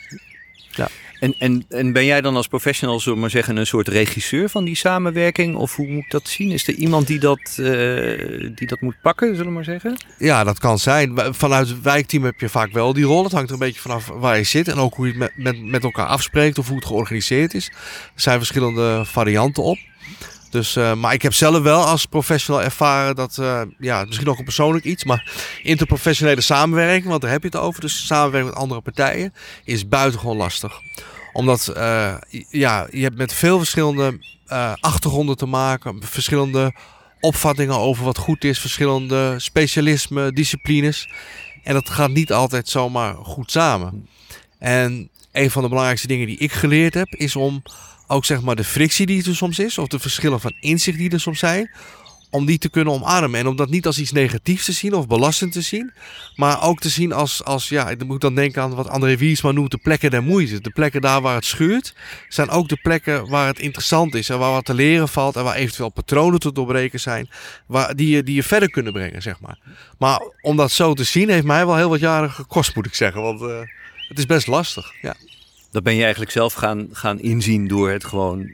Ja. En, en, en ben jij dan als professional, zullen we maar zeggen, een soort regisseur van die samenwerking? Of hoe moet ik dat zien? Is er iemand die dat, uh, die dat moet pakken, zullen we maar zeggen? Ja, dat kan zijn. Vanuit het wijkteam heb je vaak wel die rol. Het hangt er een beetje vanaf waar je zit en ook hoe je het met, met, met elkaar afspreekt of hoe het georganiseerd is. Er zijn verschillende varianten op. Dus, uh, maar ik heb zelf wel als professional ervaren dat, uh, ja, misschien ook een persoonlijk iets, maar interprofessionele samenwerking, want daar heb je het over, dus samenwerking met andere partijen, is buitengewoon lastig. Omdat, uh, ja, je hebt met veel verschillende achtergronden te maken, verschillende opvattingen over wat goed is, verschillende specialismen, disciplines. En dat gaat niet altijd zomaar goed samen. En een van de belangrijkste dingen die ik geleerd heb, is om ook zeg maar de frictie die er soms is, of de verschillen van inzicht die er soms zijn, om die te kunnen omarmen. En om dat niet als iets negatiefs te zien of belastend te zien, maar ook te zien als, als ja, ik moet dan denken aan wat André Wiersma noemt de plekken der moeite. De plekken daar waar het schuurt, zijn ook de plekken waar het interessant is en waar wat te leren valt en waar eventueel patronen te doorbreken zijn, waar, die, je, die je verder kunnen brengen, zeg maar. Maar om dat zo te zien, heeft mij wel heel wat jaren gekost, moet ik zeggen, want uh, het is best lastig, ja. Dat ben je eigenlijk zelf gaan, gaan inzien door het gewoon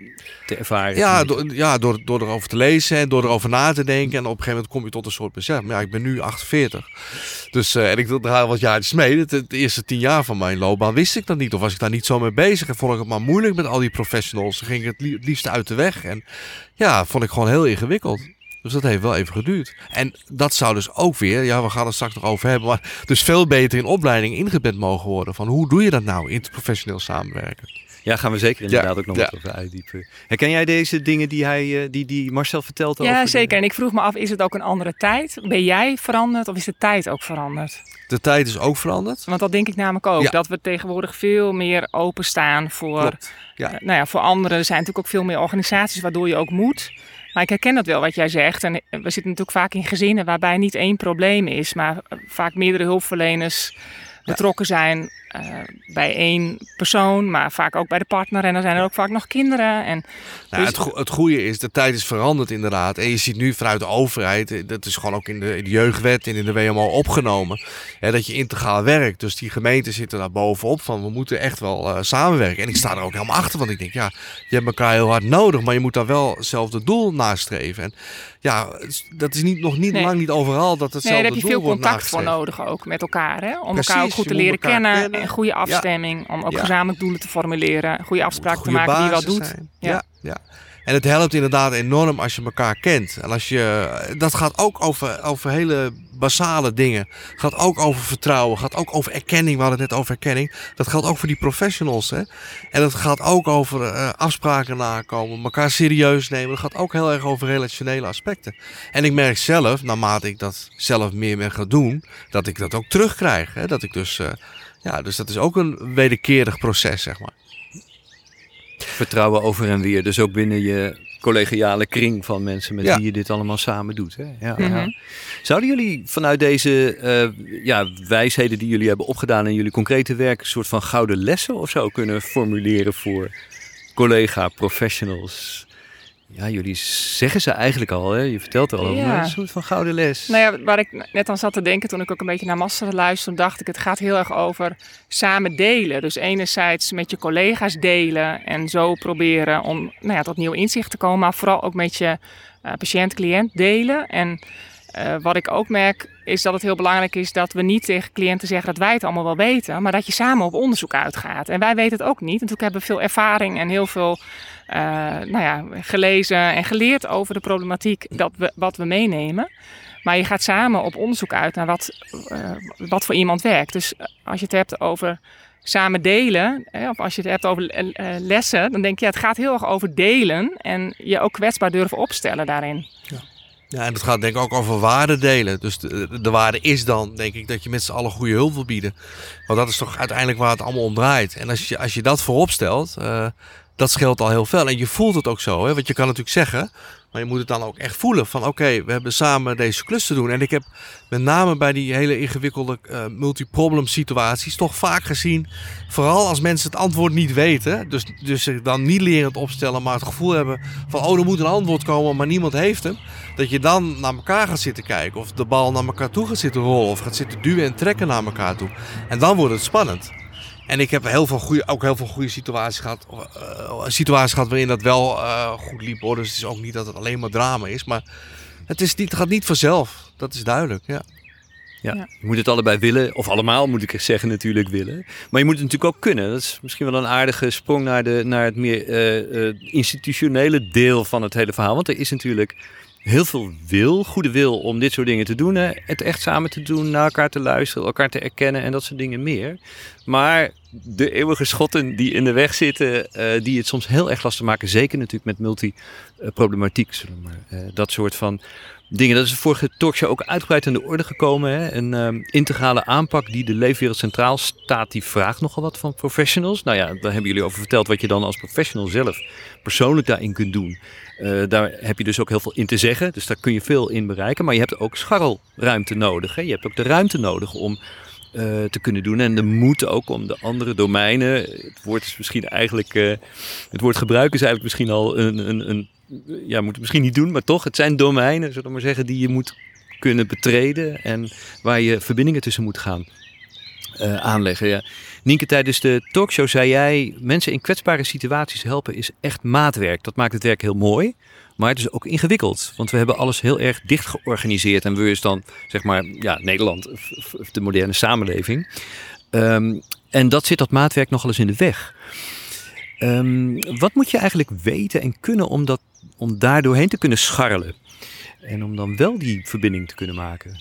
te ervaren. Ja, door, ja door, door erover te lezen en door erover na te denken. En op een gegeven moment kom je tot een soort besef. Maar ja, ik ben nu 48. Dus, uh, en ik draai wat jaartjes mee. De, de, eerste tien jaar van mijn loopbaan wist ik dat niet. Of was ik daar niet zo mee bezig. En vond ik het maar moeilijk met al die professionals. Ze gingen het liefst uit de weg. En ja, vond ik gewoon heel ingewikkeld. Dus dat heeft wel even geduurd. En dat zou dus ook weer, ja, we gaan het straks nog over hebben, maar dus veel beter in opleiding ingebed mogen worden. Van hoe doe je dat nou, interprofessioneel samenwerken? Ja, gaan we zeker inderdaad Ja, ook nog ja. wat over uitdiepen. Herken jij deze dingen die, hij, eh, die, die Marcel vertelt over? Ja, de- zeker. En ik vroeg me af, is het ook een andere tijd? Ben jij veranderd of is de tijd ook veranderd? De tijd is ook veranderd. Want dat denk ik namelijk ook. Ja. Dat we tegenwoordig veel meer openstaan voor, eh, nou ja, voor anderen. Er zijn natuurlijk ook veel meer organisaties waardoor je ook moet. Maar ik herken dat wel wat jij zegt. En we zitten natuurlijk vaak in gezinnen waarbij niet één probleem is, maar eh, vaak meerdere hulpverleners betrokken zijn eh, bij één persoon, maar vaak ook bij de partner. En dan zijn er ook vaak nog kinderen. En Nou, Dus- het, go- het goede is, de tijd is veranderd inderdaad. En je ziet nu vanuit de overheid, eh, dat is gewoon ook in de, in de jeugdwet en in de WMO opgenomen, hè, dat je integraal werkt. Dus die gemeenten zitten daar bovenop van, we moeten echt wel eh, samenwerken. En ik sta er ook helemaal achter, want ik denk, ja, je hebt elkaar heel hard nodig, maar je moet daar wel hetzelfde doel nastreven. En ja, dat is niet, nog niet Nee. lang niet overal dat nee, hetzelfde daar heb je doel veel wordt contact voor nodig ook met elkaar. Hè? Om Precies, elkaar ook goed te leren kennen. En goede afstemming. Om ook gezamenlijk doelen te formuleren. Goede afspraken te maken wat basis doet. Ja. Ja, En het helpt inderdaad enorm als je elkaar kent. En als je, dat gaat ook over, over hele basale dingen. Gaat ook over vertrouwen. Gaat ook over erkenning. We hadden het net over erkenning. Dat geldt ook voor die professionals. Hè? En dat gaat ook over eh, afspraken nakomen. Elkaar serieus nemen. Dat gaat ook heel erg over relationele aspecten. En ik merk zelf, naarmate ik dat zelf meer ben gaan doen, dat ik dat ook terugkrijg. Hè? Dat ik dus, eh, ja, dus dat is ook een wederkerig proces, zeg maar. Vertrouwen over en weer. Dus ook binnen je collegiale kring van mensen met Ja. wie je dit allemaal samen doet. Hè? Ja, Mhm. ja. Zouden jullie vanuit deze eh, ja, wijsheden die jullie hebben opgedaan in jullie concrete werk... een soort van gouden lessen of zo kunnen formuleren voor collega professionals? Ja, jullie zeggen ze eigenlijk al, hè? je vertelt er al over, Ja. een soort van gouden les. Nou ja, waar ik net aan zat te denken toen ik ook een beetje naar Masteren luisterde, dacht ik, het gaat heel erg over samen delen. Dus enerzijds met je collega's delen en zo proberen om nou ja, tot nieuw inzicht te komen, maar vooral ook met je eh, patiënt-cliënt delen. En eh, wat ik ook merk is dat het heel belangrijk is dat we niet tegen cliënten zeggen dat wij het allemaal wel weten, maar dat je samen op onderzoek uitgaat. En wij weten het ook niet. Natuurlijk hebben we veel ervaring en heel veel eh, nou ja, gelezen en geleerd over de problematiek dat we, wat we meenemen. Maar je gaat samen op onderzoek uit naar wat, eh, wat voor iemand werkt. Dus als je het hebt over samen delen, hè, of als je het hebt over lessen, dan denk je, ja, het gaat heel erg over delen en je ook kwetsbaar durven opstellen daarin. Ja, en dat gaat denk ik ook over waarde delen. Dus de, de waarde is dan, denk ik, dat je met z'n allen goede hulp wil bieden. Want dat is toch uiteindelijk waar het allemaal om draait. En als je, als je dat voorop stelt, eh, dat scheelt al heel veel. En je voelt het ook zo, hè? want je kan natuurlijk zeggen, maar je moet het dan ook echt voelen. Van oké, we hebben samen deze klus te doen. En ik heb met name bij die hele ingewikkelde eh multiproblem situaties toch vaak gezien, vooral als mensen het antwoord niet weten, dus, dus zich dan niet lerend opstellen, maar het gevoel hebben van oh, er moet een antwoord komen, maar niemand heeft hem. Dat je dan naar elkaar gaat zitten kijken. Of de bal naar elkaar toe gaat zitten rollen. Of gaat zitten duwen en trekken naar elkaar toe. En dan wordt het spannend. En ik heb heel veel goede, ook heel veel goede situaties gehad. eh, situaties gehad waarin dat wel eh, goed liep. Hoor. Dus het is ook niet dat het alleen maar drama is. Maar het, is niet, het gaat niet vanzelf. Dat is duidelijk. Ja. Ja. Ja. Je moet het allebei willen, of allemaal moet ik zeggen natuurlijk willen. Maar je moet het natuurlijk ook kunnen. Dat is misschien wel een aardige sprong naar, de, naar het meer eh, eh, institutionele deel van het hele verhaal. Want er is natuurlijk heel veel wil, goede wil om dit soort dingen te doen. Hè? Het echt samen te doen, naar elkaar te luisteren, elkaar te erkennen en dat soort dingen meer. Maar de eeuwige schotten die in de weg zitten, eh, die het soms heel erg lastig maken. Zeker natuurlijk met multiproblematiek, we maar. eh, dat soort van dingen. Dat is vorige talkshow ook uitgebreid aan de orde gekomen. Hè? Een ehm, integrale aanpak die de leefwereld centraal staat, die vraagt nogal wat van professionals. Nou ja, daar hebben jullie over verteld wat je dan als professional zelf persoonlijk daarin kunt doen. Eh, daar heb je dus ook heel veel in te zeggen. Dus daar kun je veel in bereiken. Maar je hebt ook scharrelruimte nodig. Hè? Je hebt ook de ruimte nodig om eh, te kunnen doen. En de moed ook om de andere domeinen. Het woord is misschien eigenlijk. eh, het woord gebruiken is eigenlijk misschien al een. een, een ja, moet het misschien niet doen, maar toch. Het zijn domeinen, zullen we maar zeggen, die je moet kunnen betreden. En waar je verbindingen tussen moet gaan eh, aanleggen. Ja. Nienke, tijdens de talkshow zei jij: mensen in kwetsbare situaties helpen is echt maatwerk. Dat maakt het werk heel mooi. Maar het is ook ingewikkeld, want we hebben alles heel erg dicht georganiseerd. En we is dan, zeg maar, ja, Nederland, de moderne samenleving. Ehm, en dat zit dat maatwerk nogal eens in de weg. Ehm, wat moet je eigenlijk weten en kunnen om, dat, om daar doorheen te kunnen scharrelen? En om dan wel die verbinding te kunnen maken?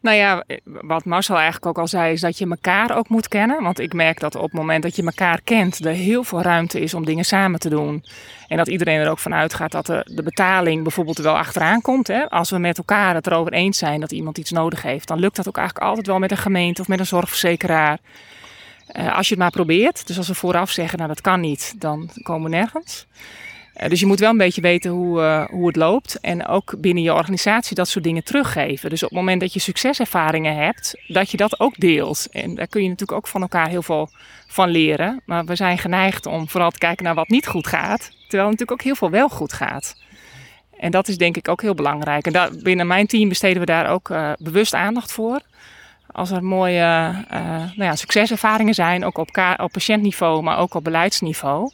Nou ja, wat Marcel eigenlijk ook al zei, is dat je elkaar ook moet kennen. Want ik merk dat op het moment dat je elkaar kent, er heel veel ruimte is om dingen samen te doen. En dat iedereen er ook van uitgaat dat de, betaling bijvoorbeeld er wel achteraan komt. Hè? Als we met elkaar het erover eens zijn dat iemand iets nodig heeft, dan lukt dat ook eigenlijk altijd wel met een gemeente of met een zorgverzekeraar. Uh, als je het maar probeert. Dus als we vooraf zeggen, nou dat kan niet, dan komen we nergens. Uh, dus je moet wel een beetje weten hoe, uh, hoe het loopt. En ook binnen je organisatie dat soort dingen teruggeven. Dus op het moment dat je succeservaringen hebt, dat je dat ook deelt. En daar kun je natuurlijk ook van elkaar heel veel van leren. Maar we zijn geneigd om vooral te kijken naar wat niet goed gaat. Terwijl natuurlijk ook heel veel wel goed gaat. En dat is denk ik ook heel belangrijk. En daar, binnen mijn team besteden we daar ook bewust aandacht voor als er mooie nou ja, succeservaringen zijn, ook op, op patiëntniveau, maar ook op beleidsniveau,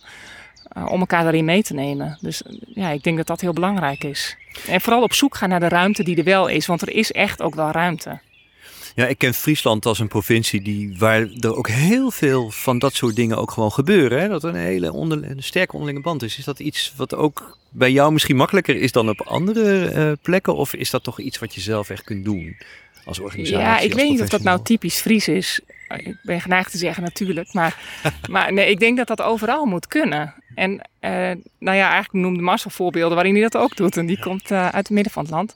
om elkaar daarin mee te nemen. Dus ja, ik denk dat dat heel belangrijk is. En vooral op zoek gaan naar de ruimte die er wel is, want er is echt ook wel ruimte. Ja, ik ken Friesland als een provincie die, waar er ook heel veel van dat soort dingen ook gewoon gebeuren. Hè? Dat er een hele onder, een sterke onderlinge band is. Is dat iets wat ook bij jou misschien makkelijker is dan op andere uh, plekken? Of is dat toch iets wat je zelf echt kunt doen? als organisatie? Ja, ik weet niet of dat nou typisch Fries is. Ik ben geneigd te zeggen natuurlijk. Maar, maar nee, ik denk dat dat overal moet kunnen. En uh, nou ja, eigenlijk noemde Marcel voorbeelden waarin hij dat ook doet. En die komt uh, uit het midden van het land.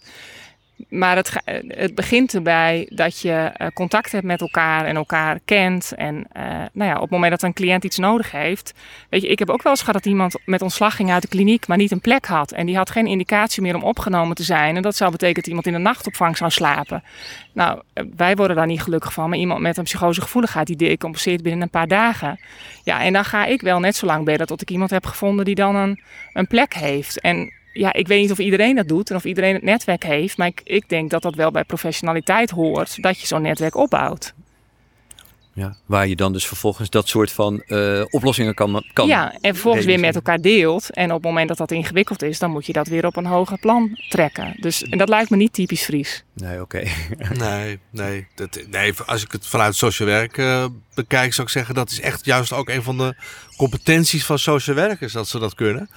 Maar het, het begint erbij dat je eh, contact hebt met elkaar en elkaar kent. En uh, nou ja, op het moment dat een cliënt iets nodig heeft. Weet je, ik heb ook wel eens gehad dat iemand met ontslag ging uit de kliniek, maar niet een plek had. En die had geen indicatie meer om opgenomen te zijn. En dat zou betekenen dat iemand in de nachtopvang zou slapen. Nou, eh, wij worden daar niet gelukkig van. Maar iemand met een psychosegevoeligheid die decompenseert binnen een paar dagen. Ja, en dan ga ik wel net zo lang bellen tot ik iemand heb gevonden die dan een, een plek heeft. En ja, ik weet niet of iedereen dat doet en of iedereen het netwerk heeft. Maar ik, ik denk dat dat wel bij professionaliteit hoort, dat je zo'n netwerk opbouwt. Ja, waar je dan dus vervolgens dat soort van uh, oplossingen kan, kan. Ja, en vervolgens weer met elkaar deelt. En op het moment dat dat ingewikkeld is, dan moet je dat weer op een hoger plan trekken. Dus en dat lijkt me niet typisch Fries. Nee, oké. nee, nee, dat, nee. Als ik het vanuit social werk uh, bekijk, zou ik zeggen dat is echt juist ook een van de competenties van social werkers dat ze dat kunnen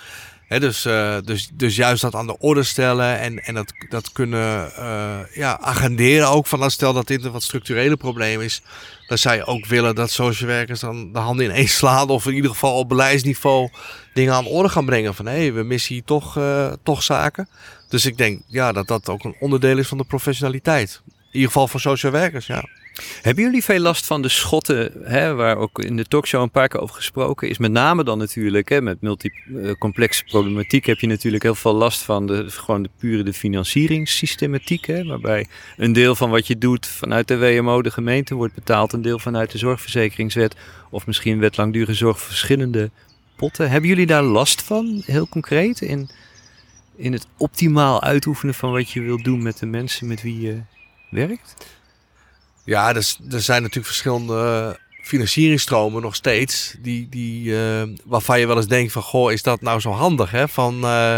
dus, uh, dus, dus juist dat aan de orde stellen en, en dat, dat kunnen uh, ja, agenderen ook. Van als stel dat dit een wat structurele probleem is. Dan je ook willen dat social werkers dan de handen ineens slaan. Of in ieder geval op beleidsniveau dingen aan de orde gaan brengen. Van hé, hey, we missen hier toch, uh, toch zaken. Dus ik denk ja, dat dat ook een onderdeel is van de professionaliteit. In ieder geval voor social werkers, ja. Hebben jullie veel last van de schotten, hè, waar ook in de talkshow een paar keer over gesproken is? Met name dan natuurlijk, hè, met multicomplexe problematiek heb je natuurlijk heel veel last van de, gewoon de pure de financieringssystematiek. Hè, waarbij een deel van wat je doet vanuit de WMO, de gemeente, wordt betaald. Een deel vanuit de zorgverzekeringswet of misschien wet langdurige zorg verschillende potten. Hebben jullie daar last van, heel concreet, in, in het optimaal uitoefenen van wat je wilt doen met de mensen met wie je werkt? Ja, dus, er zijn natuurlijk verschillende financieringstromen nog steeds. Die, die, uh, waarvan je wel eens denkt van, goh, is dat nou zo handig? Hè? Van, uh,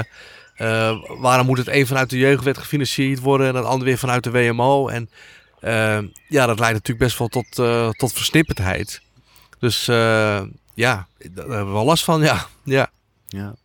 waarom moet het een vanuit de jeugdwet gefinancierd worden en het ander weer vanuit de WMO? En ja, dat leidt natuurlijk best wel tot, tot versnipperdheid. Dus ja, daar hebben we wel last van, ja. ja. ja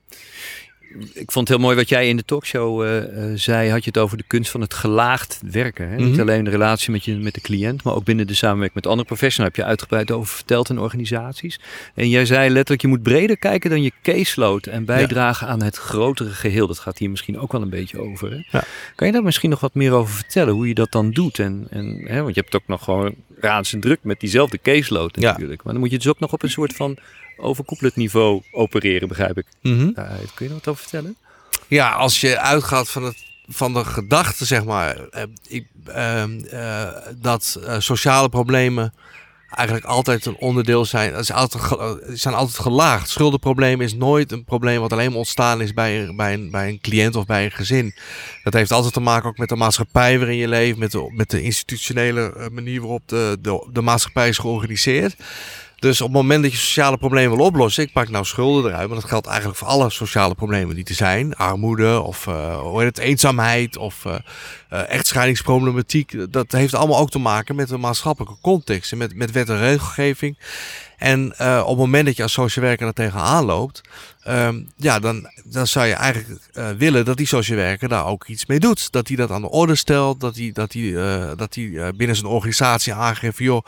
ik vond het heel mooi wat jij in de talkshow uh, zei. Had je het over de kunst van het gelaagd werken. Hè? Niet mhm. alleen de relatie met, je, met de cliënt, maar ook binnen de samenwerking met andere professionals. Heb je uitgebreid over verteld in organisaties. En jij zei letterlijk, je moet breder kijken dan je caseload. En bijdragen aan het grotere geheel. Dat gaat hier misschien ook wel een beetje over. Hè? Ja. Kan je daar misschien nog wat meer over vertellen? Hoe je dat dan doet? En, en, hè? Want je hebt ook nog gewoon razend druk met diezelfde caseload natuurlijk. Maar dan moet je dus ook nog op een soort van overkoepelend niveau opereren, begrijp ik. Mm kun je er wat over vertellen? Ja, als je uitgaat van, het, van de gedachte, zeg maar, eh, ik, ehm, eh, dat eh, sociale problemen eigenlijk altijd een onderdeel zijn. Het altijd, zijn altijd gelaagd. Schuldenprobleem is nooit een probleem wat alleen maar ontstaan is bij, bij, een, bij een cliënt of bij een gezin. Dat heeft altijd te maken ook met de maatschappij waarin je leeft, met de, met de institutionele manier waarop de, de, de maatschappij is georganiseerd. Dus op het moment dat je sociale problemen wil oplossen, ik pak nou schulden eruit, maar dat geldt eigenlijk voor alle sociale problemen die er zijn. Armoede of heet het, eenzaamheid of uh, uh, echtscheidingsproblematiek. Dat heeft allemaal ook te maken met de maatschappelijke context en met, met wet en regelgeving. En op het moment dat je als social werker er tegenaan loopt, um, ja, dan, dan zou je eigenlijk willen dat die social werker daar ook iets mee doet. Dat hij dat aan de orde stelt, dat hij, dat uh, dat binnen zijn organisatie aangeeft, joh,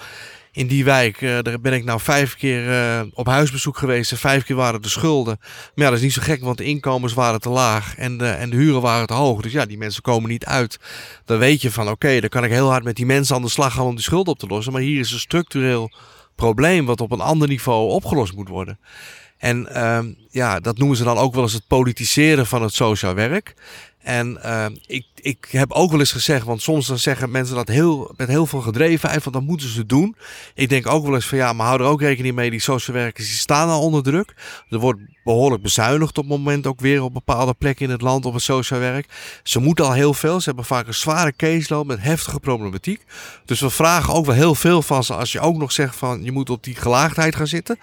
in die wijk, uh, daar ben ik nou vijf keer uh, op huisbezoek geweest. En vijf keer waren de schulden. Maar ja, dat is niet zo gek, want de inkomens waren te laag en de, en de huren waren te hoog. Dus ja, die mensen komen niet uit. Dan weet je van, oké, dan kan ik heel hard met die mensen aan de slag gaan om die schulden op te lossen. Maar hier is een structureel probleem wat op een ander niveau opgelost moet worden. En uh, ja, dat noemen ze dan ook wel eens het politiseren van het sociaal werk. En uh, ik, ik heb ook wel eens gezegd, want soms dan zeggen mensen dat heel, met heel veel gedrevenheid, van dat moeten ze doen. Ik denk ook wel eens van ja, maar hou er ook rekening mee, die social werkers die staan al onder druk. Er wordt behoorlijk bezuinigd op het moment ook weer op bepaalde plekken in het land op het sociaal werk. Ze moeten al heel veel, ze hebben vaak een zware caseload met heftige problematiek. Dus we vragen ook wel heel veel van ze als je ook nog zegt van je moet op die gelaagdheid gaan zitten.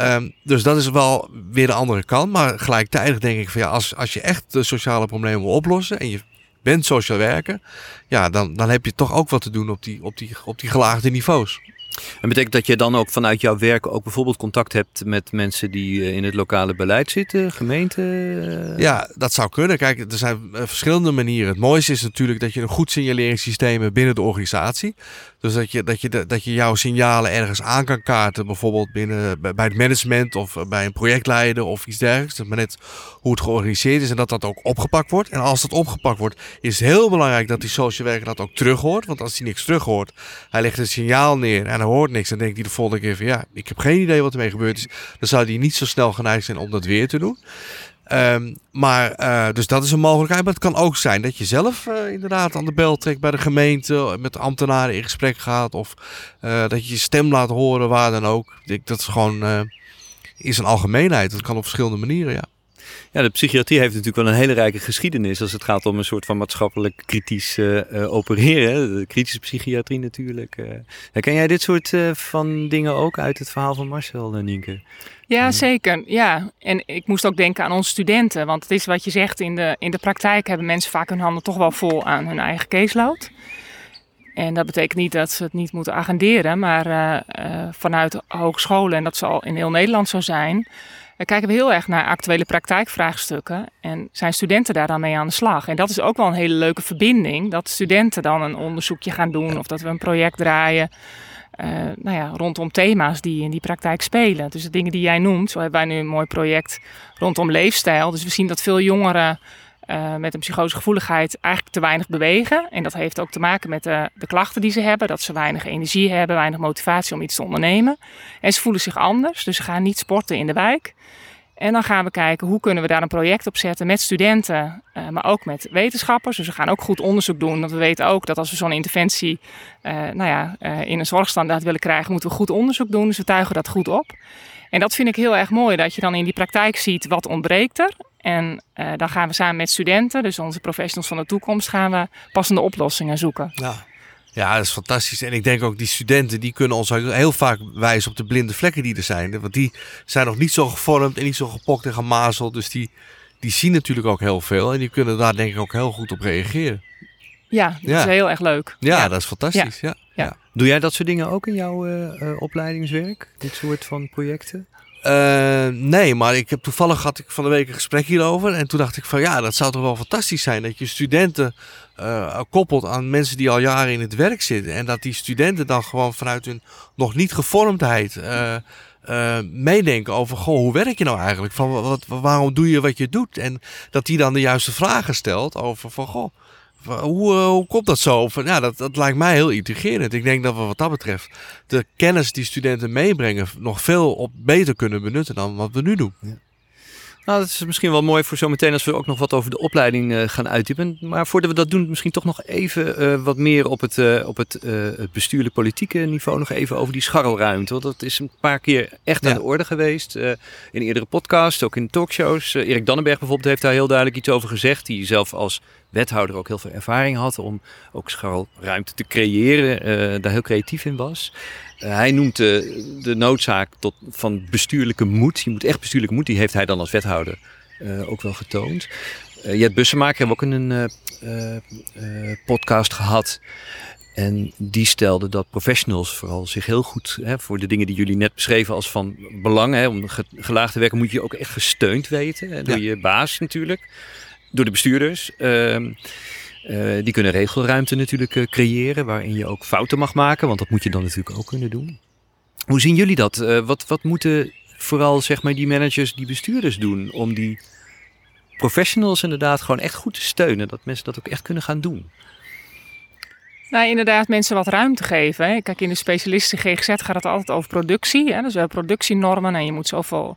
Um, dus dat is wel weer de andere kant. Maar gelijktijdig denk ik van ja, als, als je echt de sociale problemen wil oplossen en je bent sociaal werker, ja, dan, dan heb je toch ook wat te doen op die, op die, op die gelaagde niveaus. En betekent dat je dan ook vanuit jouw werk ook bijvoorbeeld contact hebt met mensen die eh, in het lokale beleid zitten, gemeente? Ja, dat zou kunnen. Kijk, er zijn eh, verschillende manieren. Het mooiste is natuurlijk dat je een goed signaleringssysteem hebt binnen de organisatie. Dus dat je, dat, je, dat je jouw signalen ergens aan kan kaarten, bijvoorbeeld binnen, bij het management of bij een projectleider of iets dergelijks. Dat maar net hoe het georganiseerd is en dat dat ook opgepakt wordt. En als dat opgepakt wordt, is het heel belangrijk dat die social werker dat ook terug hoort. Want als hij niks terug hoort, hij legt een signaal neer en hoort niks, dan denkt hij de volgende keer van ja, ik heb geen idee wat ermee gebeurd is. Dan zou hij niet zo snel geneigd zijn om dat weer te doen. Um, maar, uh, dus dat is een mogelijkheid. Maar het kan ook zijn dat je zelf uh, inderdaad aan de bel trekt bij de gemeente, met ambtenaren in gesprek gaat. Of uh, dat je je stem laat horen, waar dan ook. Ik, dat is gewoon is een algemeenheid. Dat kan op verschillende manieren, ja. Ja, de psychiatrie heeft natuurlijk wel een hele rijke geschiedenis als het gaat om een soort van maatschappelijk kritisch uh, opereren. De kritische psychiatrie natuurlijk. Uh. Herken jij dit soort uh, van dingen ook uit het verhaal van Marcel, Nienke? Ja, zeker. Ja, en ik moest ook denken aan onze studenten. Want het is wat je zegt, in de, in de praktijk hebben mensen vaak hun handen toch wel vol aan hun eigen caseload. En dat betekent niet dat ze het niet moeten agenderen, maar vanuit hogescholen, en dat zal in heel Nederland zo zijn, kijken we heel erg naar actuele praktijkvraagstukken en zijn studenten daar dan mee aan de slag. En dat is ook wel een hele leuke verbinding, dat studenten dan een onderzoekje gaan doen of dat we een project draaien. Uh, nou ja, rondom thema's die in die praktijk spelen. Dus de dingen die jij noemt, zo hebben wij nu een mooi project rondom leefstijl. Dus we zien dat veel jongeren uh, met een psychose gevoeligheid eigenlijk te weinig bewegen. En dat heeft ook te maken met de, de, klachten die ze hebben. Dat ze weinig energie hebben, weinig motivatie om iets te ondernemen. En ze voelen zich anders, dus ze gaan niet sporten in de wijk. En dan gaan we kijken hoe kunnen we daar een project op zetten met studenten, uh, maar ook met wetenschappers. Dus we gaan ook goed onderzoek doen. Want we weten ook dat als we zo'n interventie nou ja, in een zorgstandaard willen krijgen, moeten we goed onderzoek doen. Dus we tuigen dat goed op. En dat vind ik heel erg mooi, dat je dan in die praktijk ziet wat ontbreekt er. En uh, dan gaan we samen met studenten, dus onze professionals van de toekomst, gaan we passende oplossingen zoeken. Ja. Ja, dat is fantastisch. En ik denk ook die studenten die kunnen ons heel vaak wijzen op de blinde vlekken die er zijn. Want die zijn nog niet zo gevormd en niet zo gepokt en gemazeld. Dus die, die zien natuurlijk ook heel veel. En die kunnen daar denk ik ook heel goed op reageren. Ja, dat ja. is heel erg leuk. Ja, ja. dat is fantastisch. Ja. ja. Doe jij dat soort dingen ook in jouw uh, uh, opleidingswerk? Dit soort van projecten? Uh, nee, maar ik heb toevallig had ik van de week een gesprek hierover. En toen dacht ik van ja, dat zou toch wel fantastisch zijn dat je studenten uh, koppelt aan mensen die al jaren in het werk zitten. En dat die studenten dan gewoon vanuit hun nog niet gevormdheid uh, meedenken over goh, hoe werk je nou eigenlijk? Van, wat, waarom doe je wat je doet? En dat die dan de juiste vragen stelt over van goh, hoe, uh, hoe komt dat zo? dat, dat lijkt mij heel intrigerend. Ik denk dat we wat dat betreft de kennis die studenten meebrengen nog veel op beter kunnen benutten dan wat we nu doen. Ja. Nou, dat is misschien wel mooi voor zometeen als we ook nog wat over de opleiding uh, gaan uitdiepen. Maar voordat we dat doen, misschien toch nog even uh, wat meer op het, uh, op het, het bestuurlijk politieke niveau. Nog even over die scharrelruimte. Want dat is een paar keer echt ja. aan de orde geweest. in eerdere podcasts, ook in talkshows. Erik Dannenberg bijvoorbeeld heeft daar heel duidelijk iets over gezegd. Die zelf als wethouder ook heel veel ervaring had om ook scharrelruimte te creëren. daar heel creatief in was. Eh, hij noemt de, de noodzaak tot, van bestuurlijke moed. Je moet echt bestuurlijke moed, die heeft hij dan als wethouder uh, ook wel getoond. Uh, Jet Bussemaker hebben we ook in een podcast gehad. En die stelde dat professionals vooral zich heel goed, hè, voor de dingen die jullie net beschreven als van belang, hè, om ge gelaagd te werken, moet je ook echt gesteund weten. Hè, door je baas natuurlijk, door de bestuurders. Eh, die kunnen regelruimte natuurlijk uh, creëren, waarin je ook fouten mag maken, want dat moet je dan natuurlijk ook kunnen doen. Hoe zien jullie dat? Uh, wat, wat moeten vooral zeg maar, die managers, die bestuurders doen om die professionals inderdaad gewoon echt goed te steunen, dat mensen dat ook echt kunnen gaan doen? Nou, inderdaad, mensen wat ruimte geven. Kijk, in de specialisten GGZ gaat het altijd over productie. Hè. Dus we hebben productienormen en je moet zoveel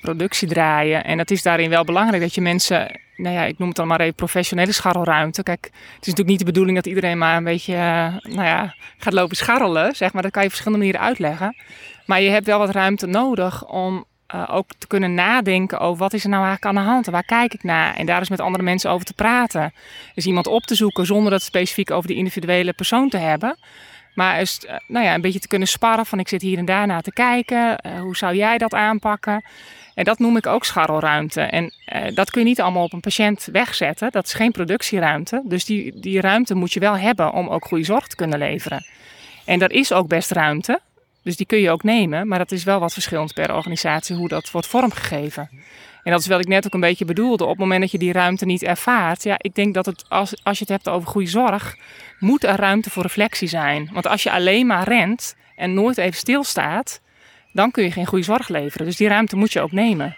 productie draaien. En het is daarin wel belangrijk dat je mensen, nou ja, ik noem het dan maar even professionele scharrelruimte. Kijk, het is natuurlijk niet de bedoeling dat iedereen maar een beetje, uh, nou ja, gaat lopen scharrelen, zeg maar. Dat kan je op verschillende manieren uitleggen. Maar je hebt wel wat ruimte nodig om uh, ook te kunnen nadenken over wat is er nou eigenlijk aan de hand waar kijk ik naar. En daar eens met andere mensen over te praten. Dus iemand op te zoeken zonder dat specifiek over de individuele persoon te hebben. Maar eens, uh, nou ja, een beetje te kunnen sparren van ik zit hier en daar naar te kijken. Hoe zou jij dat aanpakken? En dat noem ik ook scharrelruimte. En dat kun je niet allemaal op een patiënt wegzetten. Dat is geen productieruimte. Dus die, die ruimte moet je wel hebben om ook goede zorg te kunnen leveren. En er is ook best ruimte. Dus die kun je ook nemen, maar dat is wel wat verschillend per organisatie hoe dat wordt vormgegeven. En dat is wat ik net ook een beetje bedoelde. Op het moment dat je die ruimte niet ervaart, ja, ik denk dat het als, als je het hebt over goede zorg, moet er ruimte voor reflectie zijn. Want als je alleen maar rent en nooit even stilstaat, dan kun je geen goede zorg leveren. Dus die ruimte moet je ook nemen.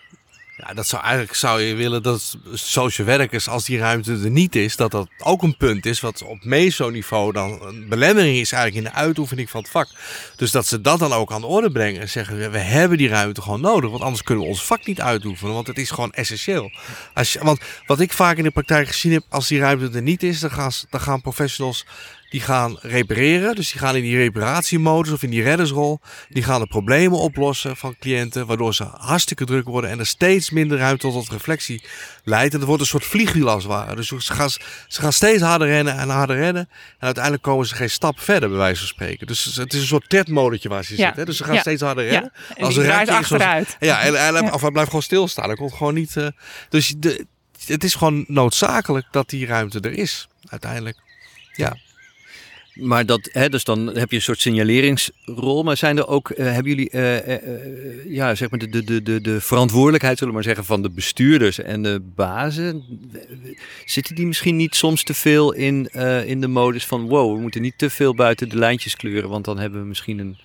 Ja, dat zou eigenlijk zou je willen dat social werkers, als die ruimte er niet is, dat dat ook een punt is wat op meso-niveau dan een belemmering is eigenlijk in de uitoefening van het vak. Dus dat ze dat dan ook aan de orde brengen en zeggen we hebben die ruimte gewoon nodig, want anders kunnen we ons vak niet uitoefenen, want het is gewoon essentieel. Als je, want wat ik vaak in de praktijk gezien heb, als die ruimte er niet is, dan gaan, dan gaan professionals die gaan repareren. Dus die gaan in die reparatiemodus of in die reddersrol. Die gaan de problemen oplossen van cliënten. Waardoor ze hartstikke druk worden. En er steeds minder ruimte tot reflectie leidt. En het wordt een soort vliegwiel als het ware. Dus ze gaan, ze gaan steeds harder rennen en harder rennen. En uiteindelijk komen ze geen stap verder, bij wijze van spreken. Dus het is een soort tredmodetje waar ze ja. zitten. Dus ze gaan ja. steeds harder rennen. Ja. En als die draait achteruit. ja, en, en, of hij blijft gewoon stilstaan. Dat komt gewoon niet... Uh, dus de, het is gewoon noodzakelijk dat die ruimte er is. Uiteindelijk. Ja. Maar dat, hè, dus dan heb je een soort signaleringsrol. Maar zijn er ook, uh, hebben jullie, uh, uh, ja, zeg maar de, de, de, de verantwoordelijkheid, zullen we maar zeggen, van de bestuurders en de bazen? Zitten die misschien niet soms te veel in, in de modus van, wow, we moeten niet te veel buiten de lijntjes kleuren, want dan hebben we misschien een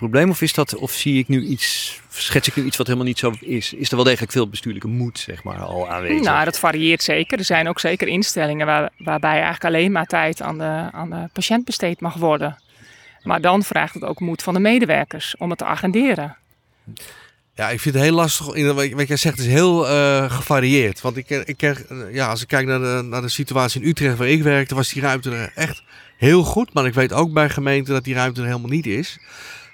probleem? Of is dat, of zie ik nu iets, schets ik nu iets wat helemaal niet zo is? Is er wel degelijk veel bestuurlijke moed, zeg maar, al aanwezig? Nou, dat varieert zeker. Er zijn ook zeker instellingen waar, waarbij eigenlijk alleen maar tijd aan de, aan de patiënt besteed mag worden. Maar dan vraagt het ook moed van de medewerkers om het te agenderen. Ja, ik vind het heel lastig. Wat jij zegt is heel uh, gevarieerd. Want ik, ik, ja, als ik kijk naar de, naar de situatie in Utrecht waar ik werkte, was die ruimte er echt heel goed. Maar ik weet ook bij gemeenten dat die ruimte er helemaal niet is.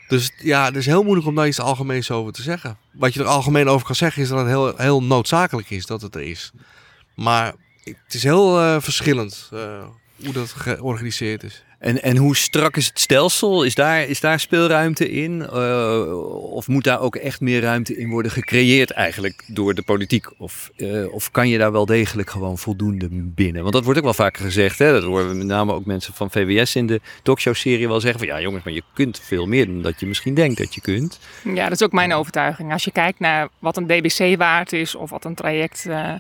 Dus ja, het is heel moeilijk om daar iets algemeens over te zeggen. Wat je er algemeen over kan zeggen is dat het heel, heel noodzakelijk is dat het er is. Maar het is heel uh, verschillend uh, hoe dat georganiseerd is. En, en hoe strak is het stelsel? Is daar, is daar speelruimte in? Uh, of moet daar ook echt meer ruimte in worden gecreëerd eigenlijk door de politiek? Of, uh, of kan je daar wel degelijk gewoon voldoende binnen? Want dat wordt ook wel vaker gezegd. Hè? Dat horen we met name ook mensen van VWS in de talkshow-serie wel zeggen. Van ja jongens, maar je kunt veel meer dan dat je misschien denkt dat je kunt. Ja, dat is ook mijn overtuiging. Als je kijkt naar wat een DBC waard is of wat een traject uh,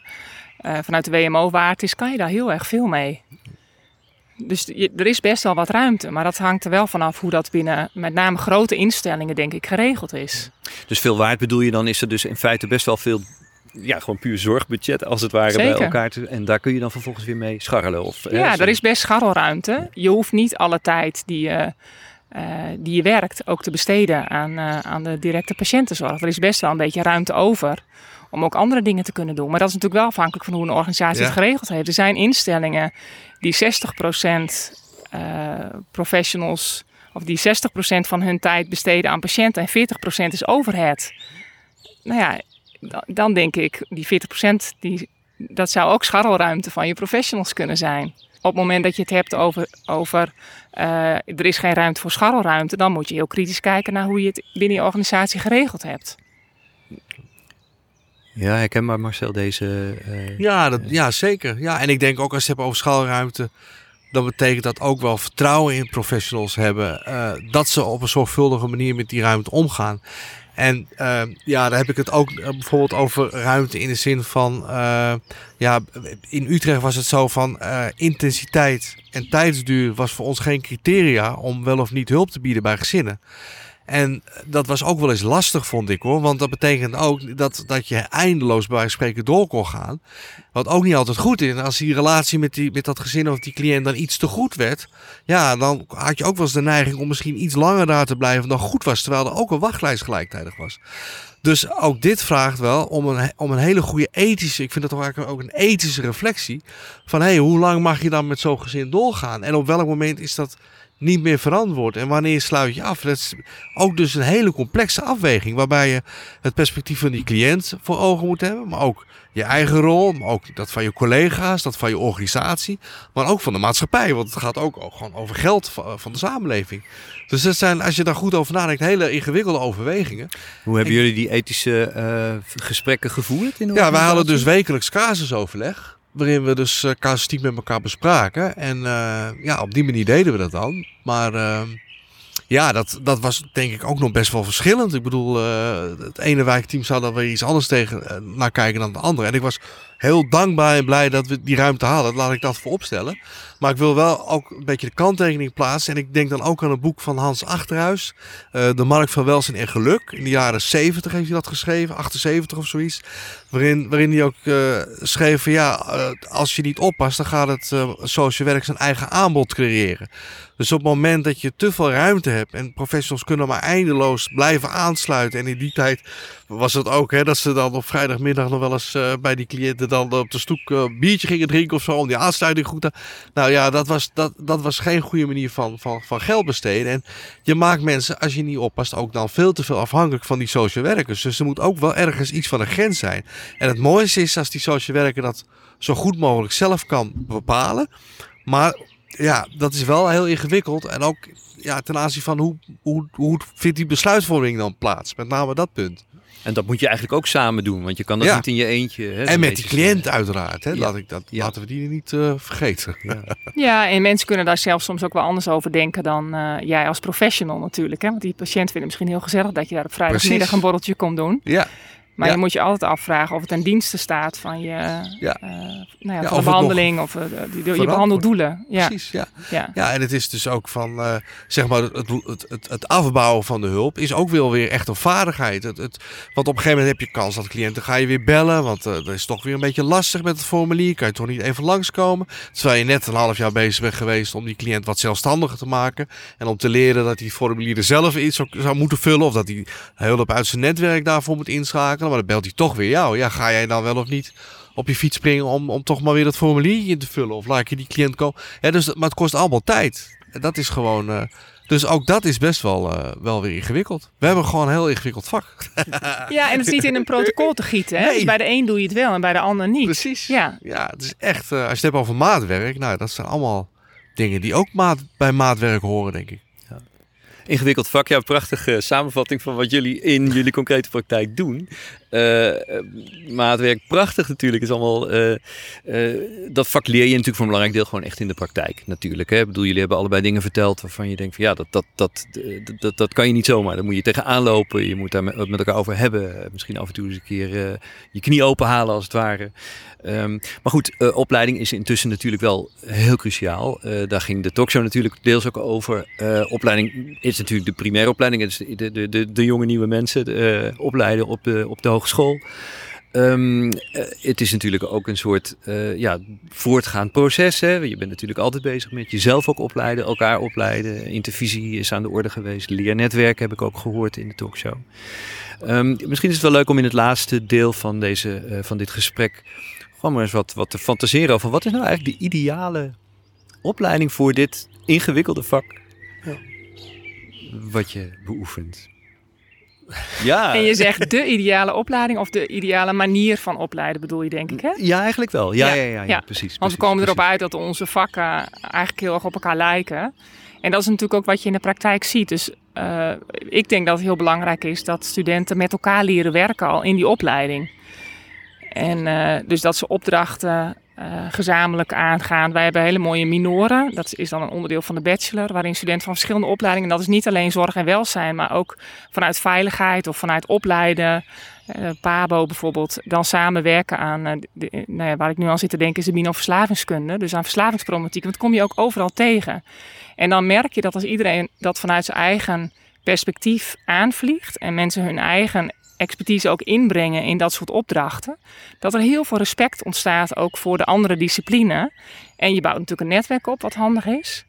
vanuit de WMO waard is, kan je daar heel erg veel mee. Dus je, er is best wel wat ruimte, maar dat hangt er wel vanaf hoe dat binnen met name grote instellingen, denk ik, geregeld is. Dus veel waard bedoel je dan, is er dus in feite best wel veel, ja, gewoon puur zorgbudget als het ware Zeker. bij elkaar. Te, en daar kun je dan vervolgens weer mee scharrelen? Of, ja, hè, er is best scharrelruimte. Je hoeft niet alle tijd die je, uh, die je werkt ook te besteden aan, uh, aan de directe patiëntenzorg. Er is best wel een beetje ruimte over om ook andere dingen te kunnen doen. Maar dat is natuurlijk wel afhankelijk van hoe een organisatie ja. het geregeld heeft. Er zijn instellingen die 60% uh, professionals of die 60% van hun tijd besteden aan patiënten en 40% is overhead. Nou ja, dan denk ik, die 40% die, dat zou ook scharrelruimte van je professionals kunnen zijn. Op het moment dat je het hebt over, over uh, er is geen ruimte voor scharrelruimte, dan moet je heel kritisch kijken naar hoe je het binnen je organisatie geregeld hebt. Ja, herkenbaar Marcel, deze... Uh... Ja, dat, ja, zeker. Ja, en ik denk ook als je het hebt over schaalruimte... dan betekent dat ook wel vertrouwen in professionals hebben. eh, dat ze op een zorgvuldige manier met die ruimte omgaan. En eh, ja, daar heb ik het ook eh, bijvoorbeeld over ruimte in de zin van... eh, ja, in Utrecht was het zo van eh, intensiteit en tijdsduur was voor ons geen criteria om wel of niet hulp te bieden bij gezinnen. En dat was ook wel eens lastig, vond ik hoor. Want dat betekent ook dat, dat je eindeloos bij spreken door kon gaan. Wat ook niet altijd goed is. Als die relatie met, die, met dat gezin of die cliënt dan iets te goed werd. Ja, dan had je ook wel eens de neiging om misschien iets langer daar te blijven dan goed was. Terwijl er ook een wachtlijst gelijktijdig was. Dus ook dit vraagt wel om een, om een hele goede ethische, ik vind dat toch eigenlijk ook een ethische reflectie. Van hé, hey, hoe lang mag je dan met zo'n gezin doorgaan? En op welk moment is dat niet meer verantwoord? En wanneer sluit je af? Dat is ook dus een hele complexe afweging. Waarbij je het perspectief van die cliënt voor ogen moet hebben. Maar ook je eigen rol. Maar ook dat van je collega's, dat van je organisatie. Maar ook van de maatschappij. Want het gaat ook gewoon over geld van de samenleving. Dus dat zijn, als je daar goed over nadenkt, hele ingewikkelde overwegingen. Hoe hebben jullie die ethische eh, gesprekken gevoerd? In Ja, wij hadden dus wekelijks casusoverleg. Waarin we dus casuïstiek met elkaar bespraken. En eh, ja, op die manier deden we dat dan. Maar eh, ja, dat, dat was denk ik ook nog best wel verschillend. Ik bedoel, eh, het ene wijkteam zou daar weer iets anders tegen eh, naar kijken dan het andere. En ik was heel dankbaar en blij dat we die ruimte hadden. Laat ik dat voor opstellen. Maar ik wil wel ook een beetje de kanttekening plaatsen. En ik denk dan ook aan het boek van Hans Achterhuis. eh, de Markt van Welzijn en Geluk. In de jaren 70 heeft hij dat geschreven, 78 of zoiets. Waarin, waarin hij ook schreef van ja, als je niet oppast, dan gaat het social werk zijn eigen aanbod creëren. Dus op het moment dat je te veel ruimte hebt en professionals kunnen maar eindeloos blijven aansluiten. En in die tijd was het ook hè, dat ze dan op vrijdagmiddag nog wel eens eh, bij die cliënten dan op de stoep eh, biertje gingen drinken of zo om die aansluiting goed te... Nou ja, dat was, dat, dat was geen goede manier van, van, van geld besteden. En je maakt mensen, als je niet oppast, ook dan veel te veel afhankelijk van die social werkers. Dus er moet ook wel ergens iets van een grens zijn. En het mooiste is als die social werker dat zo goed mogelijk zelf kan bepalen. Maar ja, dat is wel heel ingewikkeld. En ook ja, ten aanzien van hoe, hoe, hoe vindt die besluitvorming dan plaats? Met name dat punt. En dat moet je eigenlijk ook samen doen, want je kan dat Ja. niet in je eentje. Hè, En met die cliënt uiteraard. Hè? Ja. Laat ik dat, Ja. Laten we die niet eh, vergeten. Ja. Ja, en mensen kunnen daar zelf soms ook wel anders over denken dan eh, jij als professional natuurlijk. Hè? Want die patiënt vindt het misschien heel gezellig dat je daar op vrijdagmiddag een borreltje komt doen. Ja, Maar Ja. je moet je altijd afvragen of het ten dienste staat van je, Ja. eh, nou ja, van de behandeling of eh, die, je behandeldoelen. Ja, precies. Ja. ja. Ja, en het is dus ook van, eh, zeg maar, het, het, het, het afbouwen van de hulp is ook wel weer echt een vaardigheid. Het, het, want op een gegeven moment heb je kans dat cliënten ga je weer bellen, want dat is toch weer een beetje lastig met het formulier. Kan je toch niet even langskomen? Terwijl je net een half jaar bezig bent geweest om die cliënt wat zelfstandiger te maken. En om te leren dat die formulieren zelf iets zou, zou moeten vullen. Of dat hij hulp uit zijn netwerk daarvoor moet inschakelen. Maar dan belt hij toch weer jou. Ja, ga jij dan wel of niet op je fiets springen om, om toch maar weer dat formulier in te vullen? Of laat je die cliënt komen? Ja, dus, maar het kost allemaal tijd. En dat is gewoon... eh, dus ook dat is best wel, eh, wel weer ingewikkeld. We hebben gewoon een heel ingewikkeld vak. ja, en het is niet in een protocol te gieten. Hè? Nee. Dus bij de een doe je het wel en bij de ander niet. Precies. Ja. Ja, het is echt... eh, als je het hebt over maatwerk, nou, dat zijn allemaal dingen die ook maat, bij maatwerk horen, denk ik. Ingewikkeld vak, ja, prachtige samenvatting van wat jullie in jullie concrete praktijk doen. Eh, eh, maatwerk, prachtig natuurlijk, is allemaal. eh, dat vak leer je natuurlijk voor een belangrijk deel gewoon echt in de praktijk, natuurlijk. Hè? Ik bedoel, jullie hebben allebei dingen verteld waarvan je denkt van ja, dat, dat, dat, dat, dat, kan je niet zomaar. Daar moet je tegenaan lopen, je moet daar met, met elkaar over hebben. Misschien af en toe eens een keer je knie openhalen als het ware. Ehm, maar goed, opleiding is intussen natuurlijk wel heel cruciaal. Daar ging de talkshow natuurlijk deels ook over. Opleiding is natuurlijk de primaire opleiding. Het is de, de, de, de jonge nieuwe mensen opleiden op de, op de hogeschool. Eh, het is natuurlijk ook een soort eh, ja, voortgaand proces. Hè? Je bent natuurlijk altijd bezig met jezelf ook opleiden, elkaar opleiden. Intervisie is aan de orde geweest. Leernetwerk heb ik ook gehoord in de talkshow. Ehm, misschien is het wel leuk om in het laatste deel van, deze, eh, van dit gesprek gewoon maar eens wat, wat te fantaseren over wat is nou eigenlijk de ideale opleiding voor dit ingewikkelde vak Ja. wat je beoefent. Ja, En je zegt de ideale opleiding of de ideale manier van opleiden bedoel je denk ik hè? ja eigenlijk wel. Ja, ja, Ja, ja, ja, ja. precies. Want we precies, komen erop uit dat onze vakken eigenlijk heel erg op elkaar lijken. En dat is natuurlijk ook wat je in de praktijk ziet. Dus eh, ik denk dat het heel belangrijk is dat studenten met elkaar leren werken al in die opleiding. En eh, dus dat ze opdrachten eh, gezamenlijk aangaan. Wij hebben hele mooie minoren. Dat is dan een onderdeel van de bachelor, waarin studenten van verschillende opleidingen, dat is niet alleen zorg en welzijn, maar ook vanuit veiligheid of vanuit opleiden, uh, PABO bijvoorbeeld, dan samenwerken aan, uh, de, nou ja, waar ik nu aan zit te denken, is de mino verslavingskunde. Dus aan verslavingsproblematiek, want dat kom je ook overal tegen. En dan merk je dat als iedereen dat vanuit zijn eigen perspectief aanvliegt en mensen hun eigen expertise ook inbrengen in dat soort opdrachten, dat er heel veel respect ontstaat ook voor de andere discipline. En je bouwt natuurlijk een netwerk op wat handig is.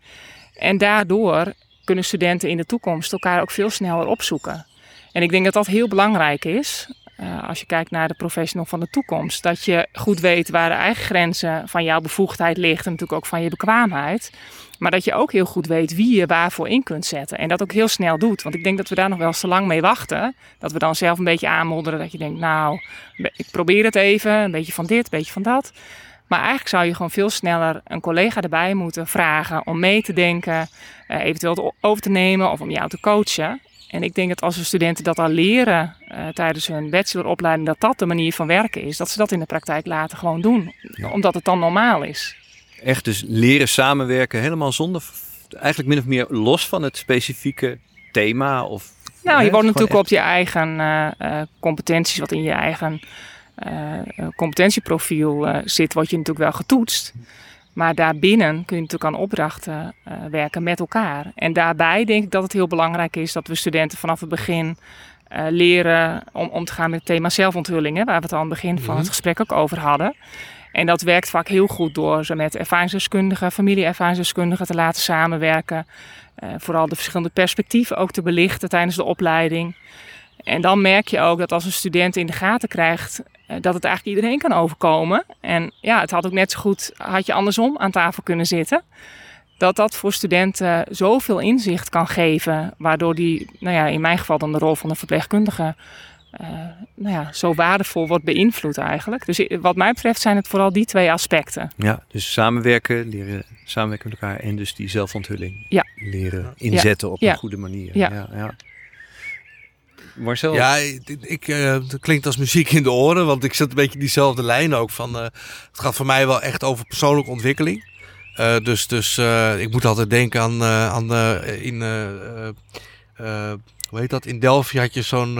En daardoor kunnen studenten in de toekomst elkaar ook veel sneller opzoeken. En ik denk dat dat heel belangrijk is. Uh, als je kijkt naar de professional van de toekomst. Dat je goed weet waar de eigen grenzen van jouw bevoegdheid ligt. En natuurlijk ook van je bekwaamheid. Maar dat je ook heel goed weet wie je waarvoor in kunt zetten. En dat ook heel snel doet. Want ik denk dat we daar nog wel zo lang mee wachten. Dat we dan zelf een beetje aanmodderen. Dat je denkt, nou, ik probeer het even. Een beetje van dit, een beetje van dat. Maar eigenlijk zou je gewoon veel sneller een collega erbij moeten vragen om mee te denken, uh, eventueel over te nemen of om jou te coachen. En ik denk dat als de studenten dat al leren uh, tijdens hun bacheloropleiding, dat dat de manier van werken is, dat ze dat in de praktijk laten gewoon doen, ja. omdat het dan normaal is. Echt dus leren samenwerken, helemaal zonder, eigenlijk min of meer los van het specifieke thema of... Nou, je wordt natuurlijk echt... op je eigen uh, uh, competenties, wat in je eigen competentieprofiel zit, word je natuurlijk wel getoetst. Maar daarbinnen kun je natuurlijk aan opdrachten uh, werken met elkaar. En daarbij denk ik dat het heel belangrijk is dat we studenten vanaf het begin uh, leren om, om te gaan met het thema zelfonthullingen, waar we het al aan het begin van het gesprek ook over hadden. En dat werkt vaak heel goed door ze met ervaringsdeskundigen, familie-ervaringsdeskundigen te laten samenwerken. Uh, vooral de verschillende perspectieven ook te belichten tijdens de opleiding. En dan merk je ook dat als een student in de gaten krijgt uh, dat het eigenlijk iedereen kan overkomen. En ja, het had ook net zo goed, had je andersom aan tafel kunnen zitten. Dat dat voor studenten zoveel inzicht kan geven, waardoor die, nou ja, in mijn geval dan de rol van de verpleegkundige, uh, nou ja, zo waardevol wordt beïnvloed eigenlijk. Dus wat mij betreft zijn het vooral die twee aspecten. Ja, dus samenwerken, leren samenwerken met elkaar en dus die zelfonthulling ja. leren inzetten ja. op ja. een goede manier. Ja. ja, ja. Marcel? Ja, ik, ik uh, het klinkt als muziek in de oren, want ik zet een beetje diezelfde lijn ook. Van, uh, het gaat voor mij wel echt over persoonlijke ontwikkeling. Uh, dus dus ik moet altijd denken aan, aan in, hoe heet dat? In Delphi had je zo'n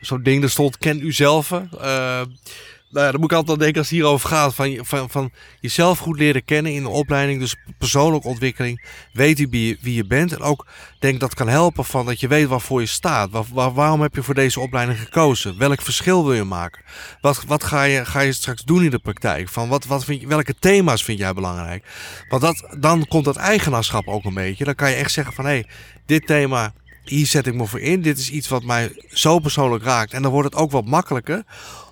zo'n ding, er stond ken u zelf. nou ja, dan moet ik altijd denken als het hierover gaat. Van, van, van jezelf goed leren kennen in de opleiding. Dus persoonlijke ontwikkeling. Weet u wie, wie je bent. En ook denk dat kan helpen van dat je weet waarvoor je staat. Waar, waar, waarom heb je voor deze opleiding gekozen? Welk verschil wil je maken? Wat, wat ga, je, ga je straks doen in de praktijk? Van wat, wat vind je, welke thema's vind jij belangrijk? Want dat, dan komt dat eigenaarschap ook een beetje. Dan kan je echt zeggen van hé, hey, dit thema hier zet ik me voor in. Dit is iets wat mij zo persoonlijk raakt. En dan wordt het ook wat makkelijker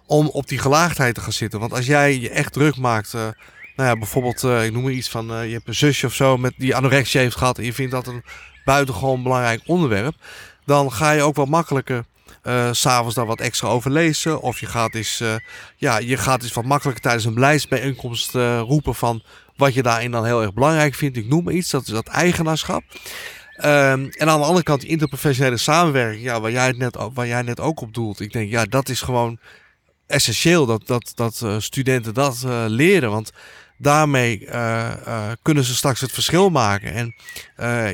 om op die gelaagdheid te gaan zitten. Want als jij je echt druk maakt. Uh, nou ja, bijvoorbeeld, uh, ik noem maar iets van. Uh, je hebt een zusje of zo met die anorexia heeft gehad. En je vindt dat een buitengewoon belangrijk onderwerp. Dan ga je ook wat makkelijker. Uh, s'avonds daar wat extra over lezen. Of je gaat eens, ja, je gaat eens wat makkelijker tijdens een beleidsbijeenkomst roepen van wat je daarin dan heel erg belangrijk vindt. Ik noem maar iets, dat is dat eigenaarschap. Um, en aan de andere kant die interprofessionele samenwerking, ja, waar, jij het net, waar jij net ook op doelt. Ik denk, ja, dat is gewoon essentieel dat, dat, dat uh, studenten dat uh, leren. Want daarmee uh, kunnen ze straks het verschil maken. En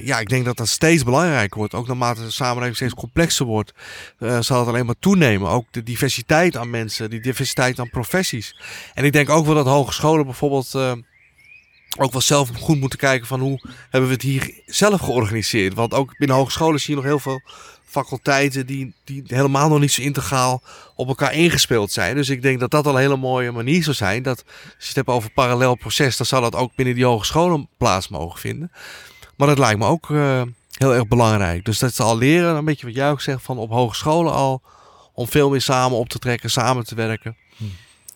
ja, ik denk dat dat steeds belangrijker wordt. Ook naarmate de samenleving steeds complexer wordt, zal het alleen maar toenemen. Ook de diversiteit aan mensen, die diversiteit aan professies. En ik denk ook wel dat hogescholen bijvoorbeeld ook wel zelf goed moeten kijken van hoe hebben we het hier zelf georganiseerd. Want ook binnen hogescholen zie je nog heel veel faculteiten die, die helemaal nog niet zo integraal op elkaar ingespeeld zijn. Dus ik denk dat dat al een hele mooie manier zou zijn. Dat als je het hebt over parallel proces, dan zou dat ook binnen die hogescholen plaats mogen vinden. Maar dat lijkt me ook uh, heel erg belangrijk. Dus dat ze al leren, een beetje wat jij ook zegt, van op hogescholen al, om veel meer samen op te trekken, samen te werken.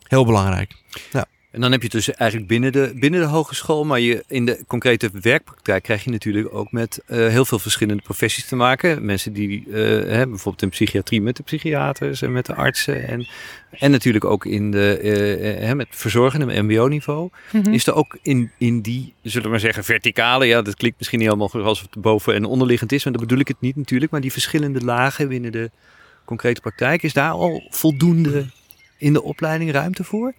Heel belangrijk. Ja. En dan heb je het dus eigenlijk binnen de, binnen de hogeschool, maar je, in de concrete werkpraktijk krijg je natuurlijk ook met uh, heel veel verschillende professies te maken. Mensen die uh, hè, bijvoorbeeld in psychiatrie met de psychiaters en met de artsen en, en natuurlijk ook in de, uh, hè, met verzorgende mbo-niveau. Mm -hmm. Is er ook in, in die, zullen we maar zeggen, verticale, ja dat klinkt misschien niet helemaal als het boven en onderliggend is, maar dat bedoel ik het niet natuurlijk, maar die verschillende lagen binnen de concrete praktijk, is daar al voldoende in de opleiding ruimte voor?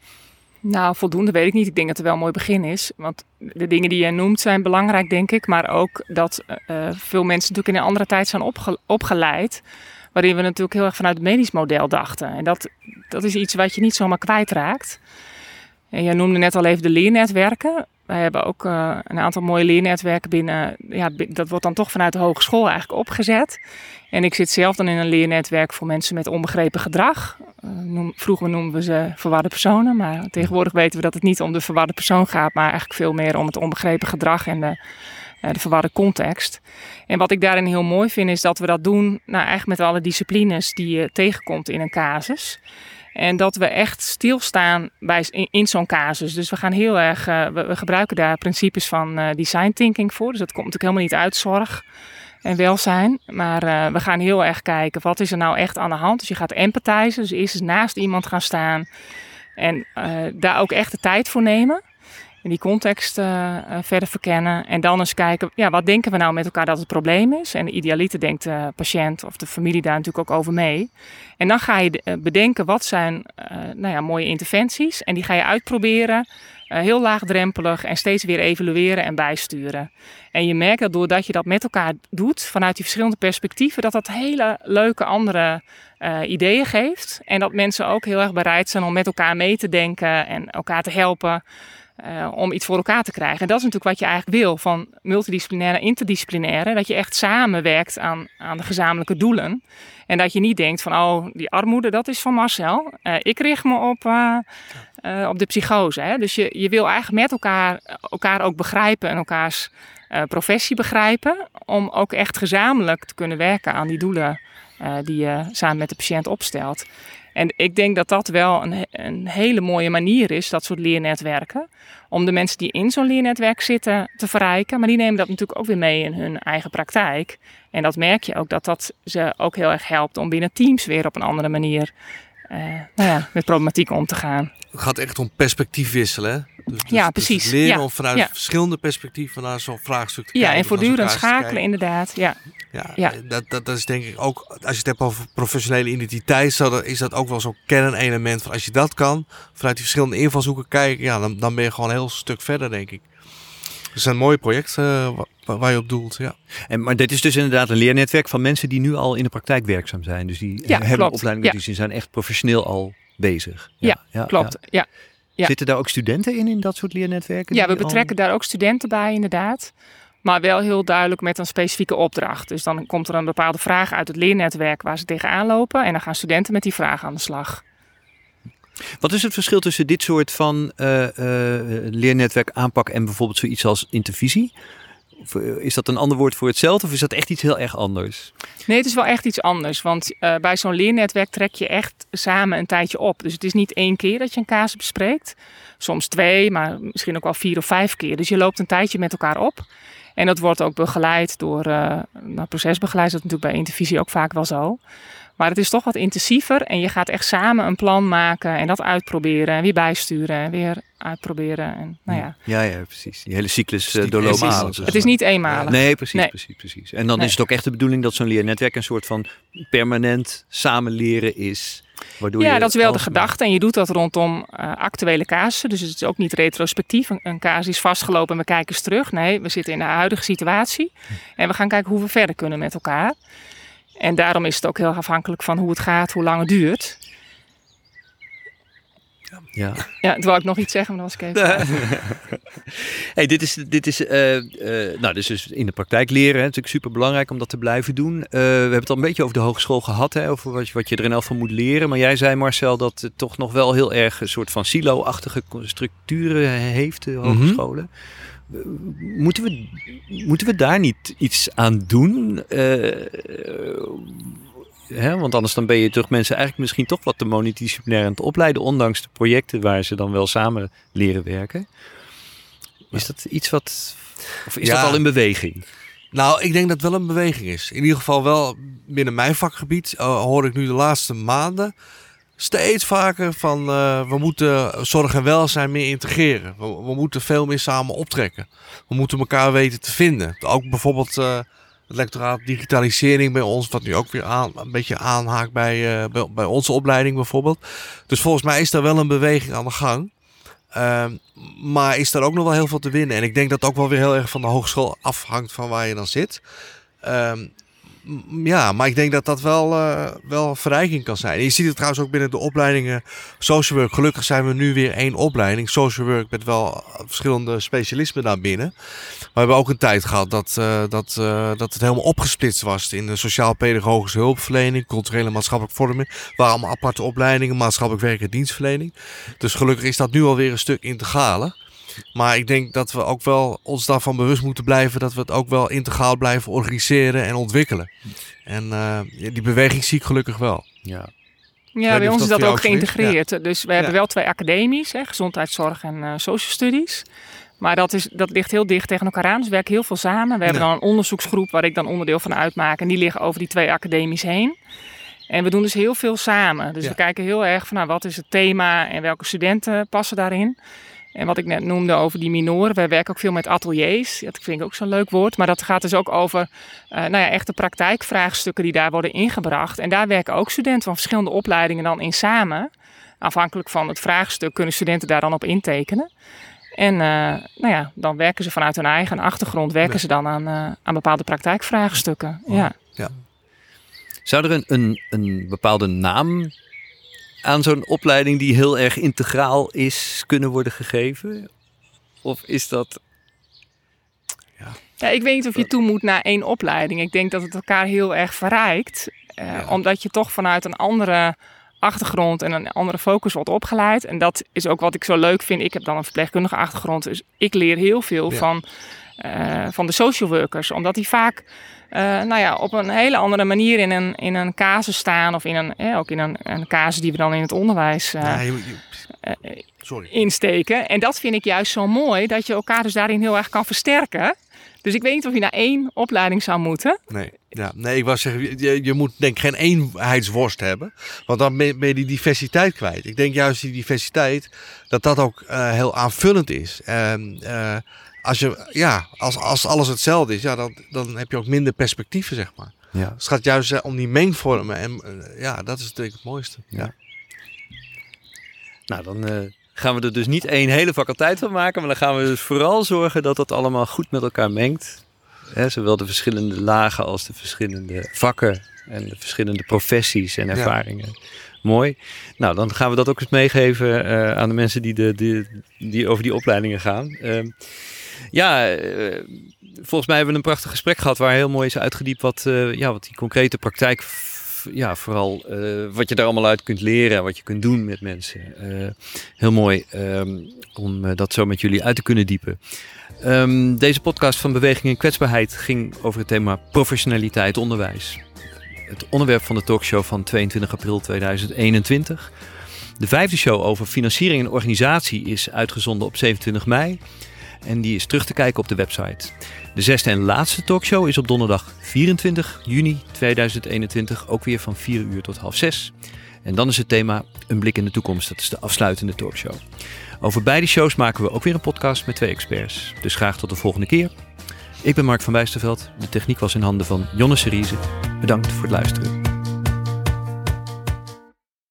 Nou, voldoende weet ik niet. Ik denk dat het wel een mooi begin is. Want de dingen die je noemt zijn belangrijk, denk ik. Maar ook dat uh, veel mensen natuurlijk in een andere tijd zijn opge opgeleid. Waarin we natuurlijk heel erg vanuit het medisch model dachten. En dat, dat is iets wat je niet zomaar kwijtraakt. En jij noemde net al even de leernetwerken. Wij hebben ook uh, een aantal mooie leernetwerken binnen. Ja, dat wordt dan toch vanuit de hogeschool eigenlijk opgezet. En ik zit zelf dan in een leernetwerk voor mensen met onbegrepen gedrag. Noem, vroeger noemden we ze verwarde personen, maar tegenwoordig weten we dat het niet om de verwarde persoon gaat, maar eigenlijk veel meer om het onbegrepen gedrag en de, uh, de verwarde context. En wat ik daarin heel mooi vind, is dat we dat doen, nou, eigenlijk met alle disciplines die je tegenkomt in een casus. En dat we echt stilstaan bij, in, zo'n casus. Dus we gaan heel erg, uh, we, gebruiken daar principes van uh, design thinking voor. Dus dat komt natuurlijk helemaal niet uit zorg en welzijn. Maar uh, we gaan heel erg kijken, wat is er nou echt aan de hand? Dus je gaat empathizen, dus eerst eens naast iemand gaan staan. En daar ook echt de tijd voor nemen en die context uh, verder verkennen. En dan eens kijken, ja, wat denken we nou met elkaar dat het probleem is? En de idealiter denkt de patiënt of de familie daar natuurlijk ook over mee. En dan ga je bedenken, wat zijn nou ja, mooie interventies? En die ga je uitproberen, heel laagdrempelig en steeds weer evalueren en bijsturen. En je merkt dat doordat je dat met elkaar doet, vanuit die verschillende perspectieven, dat dat hele leuke andere ideeën geeft. En dat mensen ook heel erg bereid zijn om met elkaar mee te denken en elkaar te helpen. Uh, om iets voor elkaar te krijgen. En dat is natuurlijk wat je eigenlijk wil van multidisciplinaire interdisciplinaire. Dat je echt samenwerkt aan, aan de gezamenlijke doelen. En dat je niet denkt van, oh, die armoede, dat is van Marcel. Uh, ik richt me op, uh, op de psychose. Hè? Dus je, je wil eigenlijk met elkaar, elkaar ook begrijpen en elkaars professie begrijpen. Om ook echt gezamenlijk te kunnen werken aan die doelen die je samen met de patiënt opstelt. En ik denk dat dat wel een, een hele mooie manier is, dat soort leernetwerken. Om de mensen die in zo'n leernetwerk zitten te verrijken. Maar die nemen dat natuurlijk ook weer mee in hun eigen praktijk. En dat merk je ook dat dat ze ook heel erg helpt om binnen teams weer op een andere manier uh, nou ja, met problematiek om te gaan. Het gaat echt om perspectief wisselen. Dus, dus, ja, precies. Dus leren ja. om vanuit ja. verschillende perspectieven naar zo'n vraagstuk te ja, kijken. en voortdurend schakelen, inderdaad. Ja. Ja, ja. Dat, dat, dat is denk ik ook, als je het hebt over professionele identiteit, is dat ook wel zo'n kernelement van als je dat kan, vanuit die verschillende invalshoeken kijken, ja, dan, dan ben je gewoon een heel stuk verder, denk ik. Het is een mooi project uh, waar je op doelt. Ja. En, maar dit is dus inderdaad een leernetwerk van mensen die nu al in de praktijk werkzaam zijn. Dus die ja, hebben klopt. opleiding, ja. dus die zijn echt professioneel al bezig. Ja, ja klopt. Ja. Ja. Zitten daar ook studenten in, in dat soort leernetwerken? Ja, we betrekken al... daar ook studenten bij, inderdaad. Maar wel heel duidelijk met een specifieke opdracht. Dus dan komt er een bepaalde vraag uit het leernetwerk waar ze tegenaan lopen. En dan gaan studenten met die vraag aan de slag. Wat is het verschil tussen dit soort van uh, leernetwerk aanpak en bijvoorbeeld zoiets als intervisie? Of is dat een ander woord voor hetzelfde of is dat echt iets heel erg anders? Nee, het is wel echt iets anders. Want bij zo'n leernetwerk trek je echt samen een tijdje op. Dus het is niet één keer dat je een casus bespreekt. Soms twee, maar misschien ook wel vier of vijf keer. Dus je loopt een tijdje met elkaar op. En dat wordt ook begeleid door uh, nou, procesbegeleid. Dat natuurlijk bij intervisie ook vaak wel zo. Maar het is toch wat intensiever en je gaat echt samen een plan maken en dat uitproberen en weer bijsturen en weer uitproberen. En, nou ja. Ja, ja, precies. Die hele cyclus uh, doorlopen. Dus het is niet eenmalig. Nee, precies, nee. precies, precies. En dan Nee. is het ook echt de bedoeling dat zo'n leernetwerk een soort van permanent samen leren is. Waardoor Ja, je dat is wel de gedachte. En je doet dat rondom uh, actuele casussen. Dus het is ook niet retrospectief. Een, een casus is vastgelopen en we kijken eens terug. Nee, we zitten in de huidige situatie. En we gaan kijken hoe we verder kunnen met elkaar. En daarom is het ook heel afhankelijk van hoe het gaat, hoe lang het duurt. Ja. Ja, toen wou ik nog iets zeggen, maar dat was ik even. hey, dit is, dit is, uh, uh, nou, dus, dus in de praktijk leren. Hè. Het is natuurlijk super belangrijk om dat te blijven doen. Uh, we hebben het al een beetje over de hogeschool gehad, hè, over wat je, wat je er in elk van moet leren. Maar jij zei, Marcel, dat het toch nog wel heel erg een soort van silo-achtige structuren heeft, de hogescholen. Mm -hmm. Moeten we, moeten we daar niet iets aan doen? Hè? Want anders dan ben je toch mensen eigenlijk misschien toch wat te monodisciplinair aan het opleiden, ondanks de projecten waar ze dan wel samen leren werken. Is dat iets wat. Of is Ja. dat al in beweging? Nou, ik denk dat het wel een beweging is. In ieder geval wel binnen mijn vakgebied uh, hoor ik nu de laatste maanden steeds vaker van uh, we moeten zorg en welzijn meer integreren. We, moeten veel meer samen optrekken. We moeten elkaar weten te vinden. Ook bijvoorbeeld uh, het lectoraat digitalisering bij ons, wat nu ook weer aan, een beetje aanhaakt bij, uh, bij, bij, onze opleiding bijvoorbeeld. Dus volgens mij is daar wel een beweging aan de gang. Ehm, maar is er ook nog wel heel veel te winnen. En ik denk dat ook wel weer heel erg van de hogeschool afhangt van waar je dan zit. Ehm, ja, maar ik denk dat dat wel, eh, wel verrijking kan zijn. Je ziet het trouwens ook binnen de opleidingen social work. Gelukkig zijn we nu weer één opleiding. Social work met wel verschillende specialismen daar binnen. Maar we hebben ook een tijd gehad dat, eh, dat, eh, dat het helemaal opgesplitst was in de sociaal-pedagogische hulpverlening, culturele en maatschappelijke vorming. Waren allemaal aparte opleidingen, maatschappelijk werk en dienstverlening. Dus gelukkig is dat nu alweer een stuk integraler. Maar ik denk dat we ook wel ons daarvan bewust moeten blijven dat we het ook wel integraal blijven organiseren en ontwikkelen. En eh, die beweging zie ik gelukkig wel. Ja. Ja, bij ons is dat ook geïntegreerd. Dus we hebben Ja. wel twee academies, hè, gezondheidszorg en eh social studies. Maar dat, is, dat ligt heel dicht tegen elkaar aan. Dus we werken heel veel samen. We hebben Ja. dan een onderzoeksgroep waar ik dan onderdeel van uitmaak. En die liggen over die twee academies heen. En we doen dus heel veel samen. Dus Ja. we kijken heel erg van nou, wat is het thema en welke studenten passen daarin. En wat ik net noemde over die minoren. Wij werken ook veel met ateliers. Dat vind ik ook zo'n leuk woord. Maar dat gaat dus ook over eh nou ja, echte praktijkvraagstukken die daar worden ingebracht. En daar werken ook studenten van verschillende opleidingen dan in samen. Afhankelijk van het vraagstuk kunnen studenten daar dan op intekenen. En eh, nou ja, dan werken ze vanuit hun eigen achtergrond werken Ja. ze dan aan, eh, aan bepaalde praktijkvraagstukken. Ja. Zou er een, een, een bepaalde naam aan zo'n opleiding die heel erg integraal is kunnen worden gegeven? Of is dat... Ja, ik weet niet of je toe moet naar één opleiding. Ik denk dat het elkaar heel erg verrijkt. eh, Ja. Omdat je toch vanuit een andere achtergrond en een andere focus wordt opgeleid. En dat is ook wat ik zo leuk vind. Ik heb dan een verpleegkundige achtergrond. Dus ik leer heel veel Ja. van, eh, van de social workers. Omdat die vaak eh, nou ja, op een hele andere manier in een, in een casus staan. Of in een, eh, ook in een, een casus die we dan in het onderwijs sorry. insteken. En dat vind ik juist zo mooi, dat je elkaar dus daarin heel erg kan versterken. Dus ik weet niet of je naar één opleiding zou moeten. Nee, ja, nee, ik wou zeggen, je, je moet denk ik geen eenheidsworst hebben. Want dan ben ben je die diversiteit kwijt. Ik denk juist die diversiteit, dat dat ook eh, heel aanvullend is. En, eh, als, je, ja, als, als alles hetzelfde is, ja, dan, dan heb je ook minder perspectieven, zeg maar. Ja. Dus het gaat juist eh, om die mengvormen. En ja, dat is denk ik het mooiste. Ja. Nou, dan eh, gaan we er dus niet één hele faculteit van maken. Maar dan gaan we dus vooral zorgen dat dat allemaal goed met elkaar mengt. Hè, zowel de verschillende lagen als de verschillende vakken. En de verschillende professies en ervaringen. Mooi. Nou, dan gaan we dat ook eens meegeven eh, aan de mensen die, de, die, die over die opleidingen gaan. Ehm, ja, eh, volgens mij hebben we een prachtig gesprek gehad waar heel mooi is uitgediept wat, eh, ja, wat die concrete praktijk, ja, vooral eh, wat je daar allemaal uit kunt leren, wat je kunt doen met mensen. Eh, heel mooi ehm, om eh, dat zo met jullie uit te kunnen diepen. Ehm, deze podcast van Beweging en Kwetsbaarheid ging over het thema professionaliteit onderwijs. Het onderwerp van de talkshow van 22 april 2021. De vijfde show over financiering en organisatie is uitgezonden op 27 mei. En die is terug te kijken op de website. De zesde en laatste talkshow is op donderdag 24 juni 2021, ook weer van 4 uur tot half 6. En dan is het thema Een blik in de toekomst. Dat is de afsluitende talkshow. Over beide shows maken we ook weer een podcast met twee experts. Dus graag tot de volgende keer. Ik ben Mark van Wijsterveld. De techniek was in handen van Jonne Seriese. Bedankt voor het luisteren.